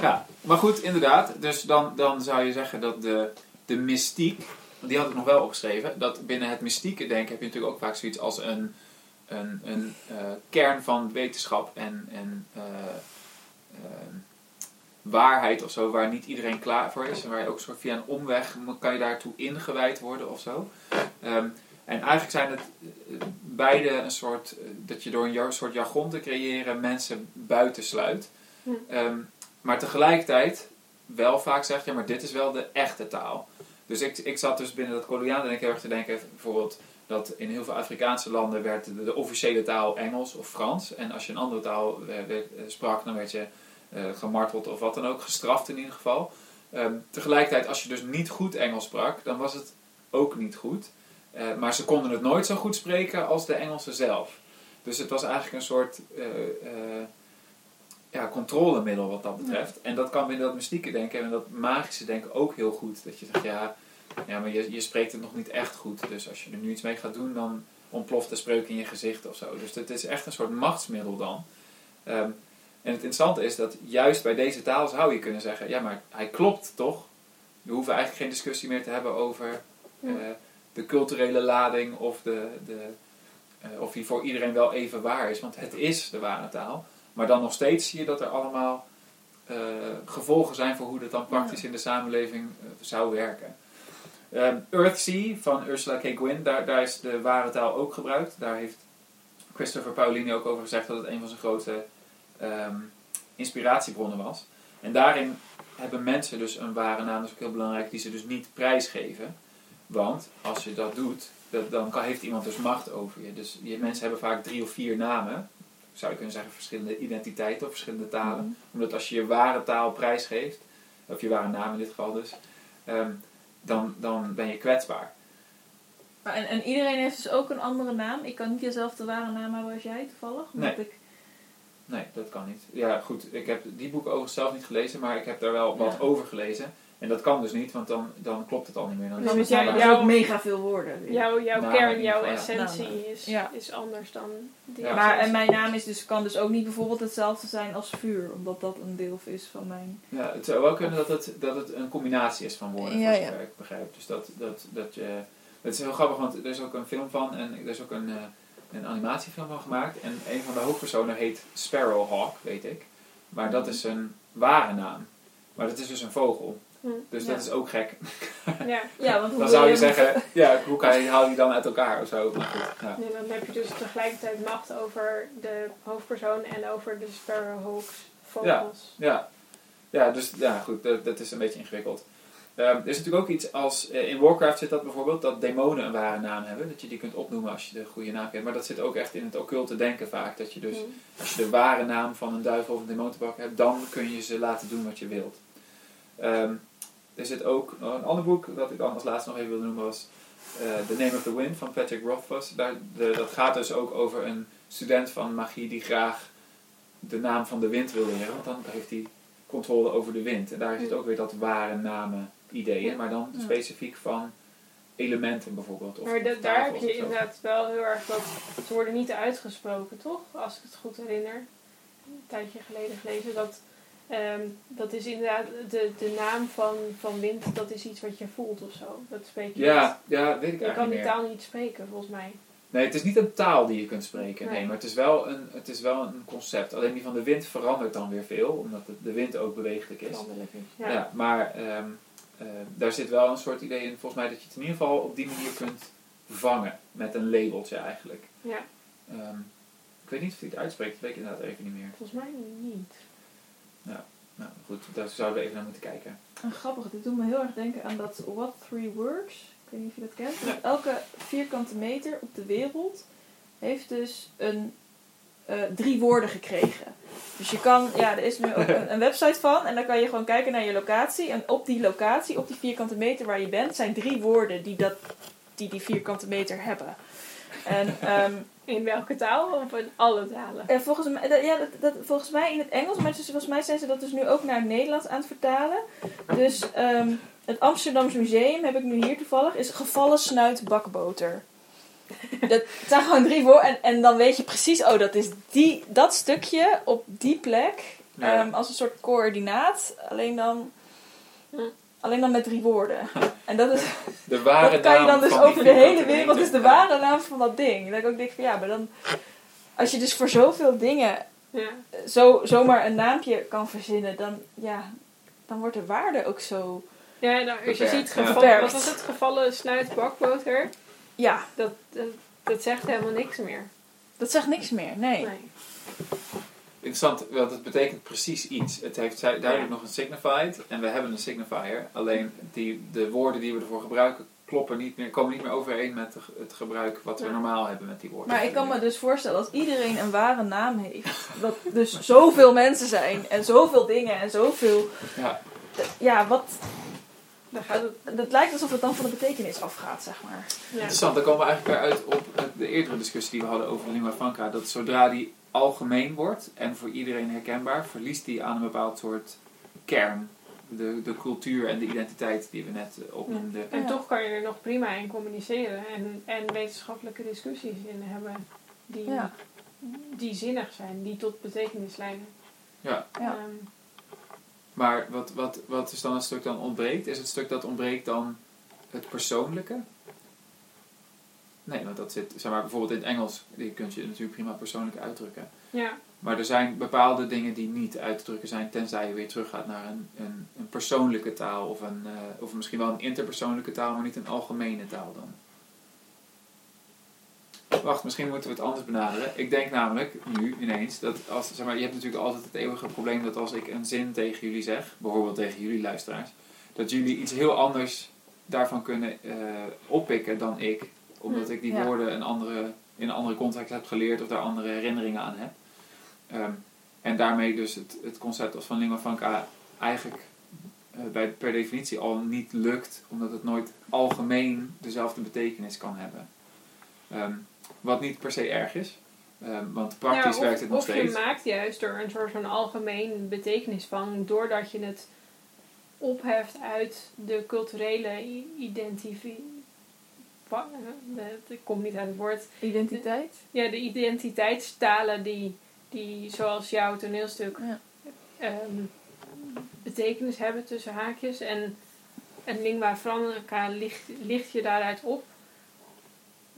Ja, maar goed, inderdaad. Dus dan, dan zou je zeggen dat de, de mystiek, die had ik nog wel opgeschreven, dat binnen het mystieke denken heb je natuurlijk ook vaak zoiets als een, een, een eh, kern van wetenschap en, en eh, waarheid of zo, waar niet iedereen klaar voor is. En waar je ook soort via een omweg kan je daartoe ingewijd worden of zo. Ehm, en eigenlijk zijn het eh, beide een soort, eh, dat je door een soort jargon te creëren mensen buitensluit. Hm. Ehm, maar tegelijkertijd wel vaak zegt, ja, maar dit is wel de echte taal. Dus ik, ik zat dus binnen dat koloniaal denk ik heel erg te denken, bijvoorbeeld dat in heel veel Afrikaanse landen werd de, de officiële taal Engels of Frans. En als je een andere taal eh, werd- eh, sprak, dan werd je eh, gemarteld of wat dan ook, gestraft in ieder geval. Ehm, tegelijkertijd, als je dus niet goed Engels sprak, dan was het ook niet goed. Eh, maar ze konden het nooit zo goed spreken als de Engelsen zelf. Dus het was eigenlijk een soort eh, eh, ja, controlemiddel wat dat betreft. En dat kan binnen dat mystieke denken en dat magische denken ook heel goed. Dat je zegt, ja, ja maar je, je spreekt het nog niet echt goed. Dus als je er nu iets mee gaat doen, dan ontploft de spreuk in je gezicht of zo. Dus het is echt een soort machtsmiddel dan. Ehm, en het interessante is dat juist bij deze taal zou je kunnen zeggen, ja, maar hij klopt toch? We hoeven eigenlijk geen discussie meer te hebben over eh, de culturele lading of, de, de, eh, of die voor iedereen wel even waar is. Want het is de ware taal. Maar dan nog steeds zie je dat er allemaal eh, gevolgen zijn voor hoe dat dan praktisch in de samenleving zou werken. Um, Earthsea van Ursula K. Gwynn, daar, daar is de ware taal ook gebruikt. Daar heeft Christopher Paolini ook over gezegd dat het een van zijn grote ehm, inspiratiebronnen was. En daarin hebben mensen dus een ware naam, dat is ook heel belangrijk, die ze dus niet prijsgeven. Want als je dat doet, dat, dan kan, heeft iemand dus macht over je. Dus je, mensen hebben vaak drie of vier namen. Zou je kunnen zeggen verschillende identiteiten of verschillende talen. Mhm. Omdat als je je ware taal prijsgeeft, of je ware naam in dit geval dus, ehm, dan, dan ben je kwetsbaar. Maar en, en iedereen heeft dus ook een andere naam. Ik kan niet dezelfde ware naam hebben als jij toevallig. Omdat Nee. ik, Nee, dat kan niet. Ja, goed, ik heb die boeken overigens zelf niet gelezen, maar ik heb daar wel wat Ja. over gelezen. En dat kan dus niet, want dan, dan klopt het al niet meer. Dan is Dus het met jou- maar- maar jou- ook mega veel woorden. Jouw, jouw Nou, kern, jouw geval, essentie Nou, is, ja. is anders dan die Ja. Maar en mijn naam is dus, kan dus ook niet bijvoorbeeld hetzelfde zijn als vuur. Omdat dat een deel is van mijn... Ja, het zou wel kunnen dat het, dat het een combinatie is van woorden, Ja, ik begrijp. Dus dat, dat, dat je... Het is heel grappig, want er is ook een film van en er is ook een, eh, een animatiefilm van gemaakt. En een van de hoofdpersonen heet Sparrowhawk, weet ik. Maar dat is een ware naam. Maar dat is dus een vogel. Hm. Dus Ja. dat is ook gek. Ja. Ja, want hoe Dan zou je zeggen, ja, hoe kan je, haal je dan uit elkaar of zo? Maar goed, ja. Dan heb je dus tegelijkertijd macht over de hoofdpersoon en over de Sparrowhawks vogels. Ja, ja dus ja, goed, dat, dat is een beetje ingewikkeld. Ehm, er is natuurlijk ook iets als, eh, in Warcraft zit dat bijvoorbeeld, dat demonen een ware naam hebben. Dat je die kunt opnoemen als je de goede naam kent. Maar dat zit ook echt in het occulte denken vaak. Dat je dus, Hm. als je de ware naam van een duivel of een demon te pakken hebt, dan kun je ze laten doen wat je wilt. Ehm, er zit ook nog een ander boek, dat ik dan als laatste nog even wilde noemen, was eh, The Name of the Wind van Patrick Rothfuss. Daar, de, dat gaat dus ook over een student van magie die graag de naam van de wind wil leren. Want dan heeft hij controle over de wind. En daar zit ook weer dat ware namen ideeën, maar dan Ja. specifiek van elementen bijvoorbeeld. Of Maar da- daar heb je inderdaad wel heel erg dat. Ze worden niet uitgesproken, toch? Als ik het goed herinner. Een tijdje geleden gelezen. Dat, ehm, dat is inderdaad de, de naam van, van wind, dat is iets wat je voelt of zo. Dat spreek je Ja, ja, weet ik niet. Je kan niet die meer. taal niet spreken, volgens mij. Nee, het is niet een taal die je kunt spreken. Nee, Nee. maar het is, wel een, het is wel een concept. Alleen die van de wind verandert dan weer veel, omdat de wind ook bewegelijk is. Veranderlijk is. Ja. Ja. maar ehm, eh, daar zit wel een soort idee in, volgens mij, dat je het in ieder geval op die manier kunt vangen. Met een labeltje eigenlijk. ja, Ehm, ik weet niet of hij het uitspreekt, dat weet ik inderdaad even niet meer. volgens mij niet. Nou goed, daar zouden we even naar moeten kijken. En grappig, dit doet me heel erg denken aan dat What Three Works. Ik weet niet of je dat kent. Ja. Elke vierkante meter op de wereld heeft dus een, eh, drie woorden gekregen. Dus je kan, ja, er is nu ook een, een website van. En dan kan je gewoon kijken naar je locatie. En op die locatie, op die vierkante meter waar je bent, zijn drie woorden die dat, die, die vierkante meter hebben. En ehm, In welke taal? Of in alle talen? en volgens, mij, ja, dat, dat, volgens mij in het Engels, maar dus, volgens mij zijn ze dat dus nu ook naar het Nederlands aan het vertalen. Dus ehm, het Amsterdamse Museum, heb ik nu hier toevallig, is gevallen snuit bakboter. Dat zijn gewoon drie woorden en, en dan weet je precies, oh dat is die, dat stukje op die plek Ja. ehm, als een soort coördinaat, alleen dan, alleen dan met drie woorden. En dat is, De ware dat kan je naam dan dus over de hele wereld, is de ware naam van dat ding. Dat ik ook denk van ja, maar dan, als je dus voor zoveel dingen Ja. zo, zomaar een naampje kan verzinnen, dan, ja, dan wordt de waarde ook zo. Ja, nou, als je Beperkt, ziet Beperkt. wat was het gevallen snuit bakboter, Ja, dat, dat, dat zegt helemaal niks meer. dat zegt niks meer, nee. Nee. Interessant, want het betekent precies iets. Het heeft zij- duidelijk Ja. nog een signified en we hebben een signifier. Alleen die, de woorden die we ervoor gebruiken kloppen niet meer, komen niet meer overeen met het gebruik wat we Ja. normaal hebben met die woorden. Maar ik kan me dus voorstellen, als iedereen een ware naam heeft, dat dus zoveel mensen zijn en zoveel dingen en zoveel. Ja, Ja, wat. Het. Het lijkt alsof het dan van de betekenis afgaat, zeg maar. Ja. Interessant, dan komen we eigenlijk weer uit op de eerdere discussie die we hadden over lingua franca. Dat zodra die algemeen wordt en voor iedereen herkenbaar, verliest die aan een bepaald soort kern. De, de cultuur en de identiteit die we net eh, opnoemden. En Ja. toch kan je er nog prima in communiceren en, en wetenschappelijke discussies in hebben die, Ja. die zinnig zijn, die tot betekenis leiden. Ja. Ja. Maar wat, wat, wat is dan het stuk dat ontbreekt? Is het stuk dat ontbreekt dan het persoonlijke? Nee, want dat zit, zeg maar, bijvoorbeeld in het Engels, die kun je natuurlijk prima persoonlijk uitdrukken. ja, Maar er zijn bepaalde dingen die niet uit te drukken zijn, tenzij je weer teruggaat naar een, een, een persoonlijke taal of, een, eh, of misschien wel een interpersoonlijke taal, maar niet een algemene taal dan. Wacht, misschien moeten we het anders benaderen. Ik denk namelijk nu ineens dat als, zeg maar, je hebt natuurlijk altijd het eeuwige probleem dat als ik een zin tegen jullie zeg, bijvoorbeeld tegen jullie luisteraars, dat jullie iets heel anders daarvan kunnen eh, oppikken dan ik, omdat Hm, ik die ja. woorden een andere, in een andere context heb geleerd of daar andere herinneringen aan heb. Ehm, en daarmee dus het, het concept als van lingua franca eigenlijk eh, bij, per definitie al niet lukt, omdat het nooit algemeen dezelfde betekenis kan hebben. Ehm, wat niet per se erg is, ehm, want praktisch Ja, of, werkt het nog of steeds. je maakt juist er een soort van algemeen betekenis van, doordat je het opheft uit de culturele i- identiteit. Ik kom niet uit het woord. Identiteit? Ja, de identiteitstalen die, die zoals jouw toneelstuk Ja. ehm, betekenis hebben tussen haakjes. En, en lingua franca ligt, ligt je daaruit op.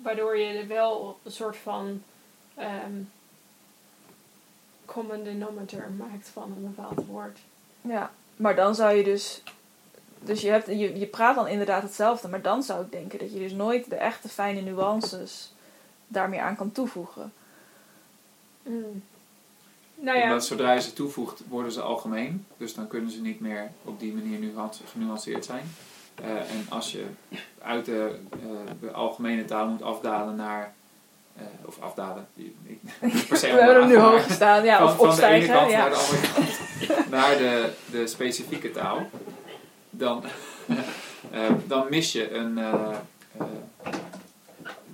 Waardoor je er wel een soort van ehm, common denominator maakt van een bepaald woord. Ja, maar dan zou je dus. Dus je, hebt, je, je praat dan inderdaad hetzelfde, maar dan zou ik denken dat je dus nooit de echte fijne nuances daar meer aan kan toevoegen. Mm. Nou ja, Omdat zodra je ze toevoegt, worden ze algemeen. Dus dan kunnen ze niet meer op die manier nuance- genuanceerd zijn. Eh, en als je uit de, eh, de algemene taal moet afdalen naar... eh, of afdalen. per se We hebben hem nu hoog gestaan, ja, van, of van de ene opstijgen. kant ja. naar de andere kant. naar de, de specifieke taal. Dan, dan mis je een...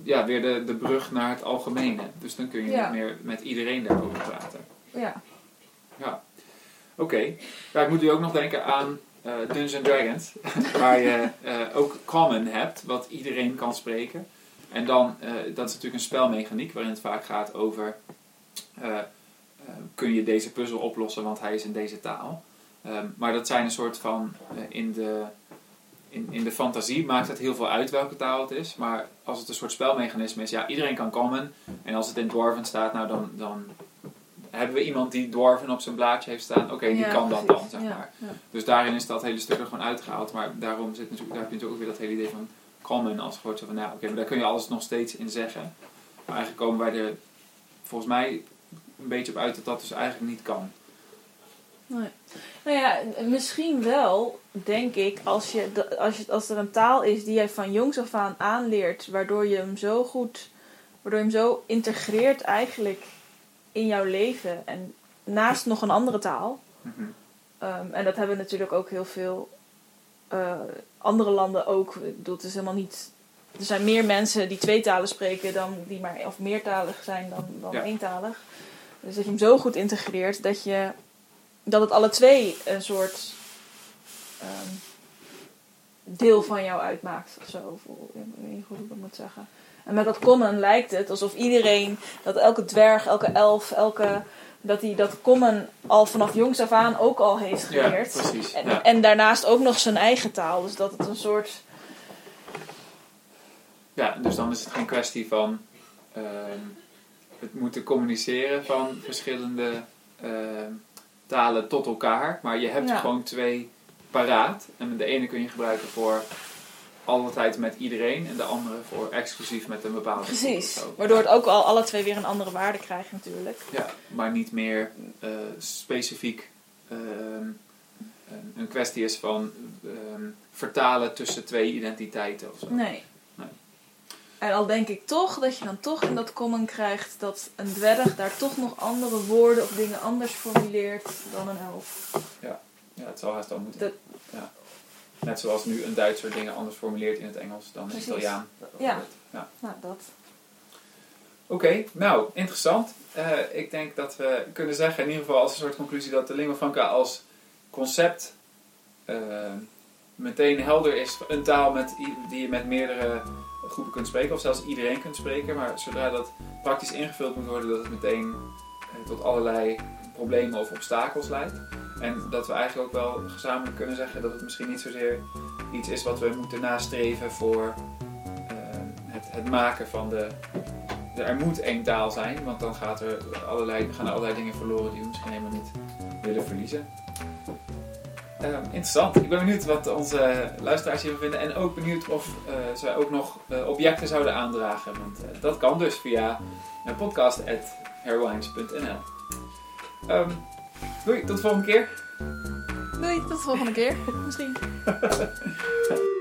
ja, weer de, de brug naar het algemene. Dus dan kun je Ja. niet meer met iedereen daarover praten. ja. Ja, oké. Ja, ik moet u ook nog denken aan Dungeons and Dragons, waar je eh, ook common hebt, wat iedereen kan spreken. En dan, eh, dat is natuurlijk een spelmechaniek waarin het vaak gaat over, eh, eh, kun je deze puzzel oplossen, want hij is in deze taal. Ehm, maar dat zijn een soort van, eh, in, de, in, in de fantasie maakt het heel veel uit welke taal het is. Maar als het een soort spelmechanisme is, ja, iedereen kan common. En als het in Dwarven staat, nou dan, dan hebben we iemand die Dwarven op zijn blaadje heeft staan. Oké, die Ja, kan dat precies. dan, zeg maar. ja. Dus daarin is dat hele stuk er gewoon uitgehaald. Maar daarom zit natuurlijk, daar heb je natuurlijk ook weer dat hele idee van common als. Zo van, nou, oké, maar daar kun je alles nog steeds in zeggen. Maar eigenlijk komen wij er volgens mij een beetje op uit dat dat dus eigenlijk niet kan. Nee. Nou ja, misschien wel, denk ik, als, je, als, je, als er een taal is die jij van jongs af aan aanleert, waardoor je hem zo goed, waardoor je hem zo integreert eigenlijk in jouw leven en naast nog een andere taal. Mhm. Ehm, en dat hebben natuurlijk ook heel veel eh, andere landen ook. Ik bedoel, het is helemaal niet. Er zijn meer mensen die twee talen spreken dan die maar of meertalig zijn dan, dan Ja. eentalig. Dus dat je hem zo goed integreert dat je dat het alle twee een soort ehm, deel van jou uitmaakt of zo. Of, ik weet niet goed hoe ik dat moet zeggen. En met dat common lijkt het alsof iedereen, dat elke dwerg, elke elf, elke, dat hij dat common al vanaf jongs af aan ook al heeft Ja, geleerd. precies. En, Ja. en daarnaast ook nog zijn eigen taal. Dus dat het een soort. Ja, dus dan is het geen kwestie van ehm, het moeten communiceren van verschillende ehm, talen tot elkaar. Maar je hebt Ja. gewoon twee paraat. En de ene kun je gebruiken voor alle tijd met iedereen. En de andere voor exclusief met een bepaalde Precies. Waardoor het ook al alle twee weer een andere waarde krijgt, natuurlijk. Ja, maar niet meer eh, specifiek ehm, een, kwestie is van ehm, vertalen tussen twee identiteiten of zo. Nee. Nee. En al denk ik toch dat je dan toch in dat common krijgt dat een dwerg daar toch nog andere woorden of dingen anders formuleert dan een elf. Ja, het zal haast wel moeten. Dat- Net zoals nu een Duitser dingen anders formuleert in het Engels dan een. Italiaan. Ja. Ja. Nou, dat. Oké, nou, interessant. Eh, ik denk dat we kunnen zeggen, in ieder geval als een soort conclusie, dat de lingua franca als concept eh, meteen helder is. Een taal met, die je met meerdere groepen kunt spreken, of zelfs iedereen kunt spreken. Maar zodra dat praktisch ingevuld moet worden, dat het meteen eh, tot allerlei problemen of obstakels leidt. En dat we eigenlijk ook wel gezamenlijk kunnen zeggen dat het misschien niet zozeer iets is wat we moeten nastreven voor eh, het, het maken van de er moet één taal zijn, want dan gaat er allerlei, gaan er allerlei dingen verloren die we misschien helemaal niet willen verliezen. Ehm, interessant. Ik ben benieuwd wat onze luisteraars hiervan vinden. En ook benieuwd of eh, zij ook nog eh, objecten zouden aandragen. Want dat kan dus via uh, Ehm Doei, tot de volgende keer. Doei, tot de volgende keer. Misschien.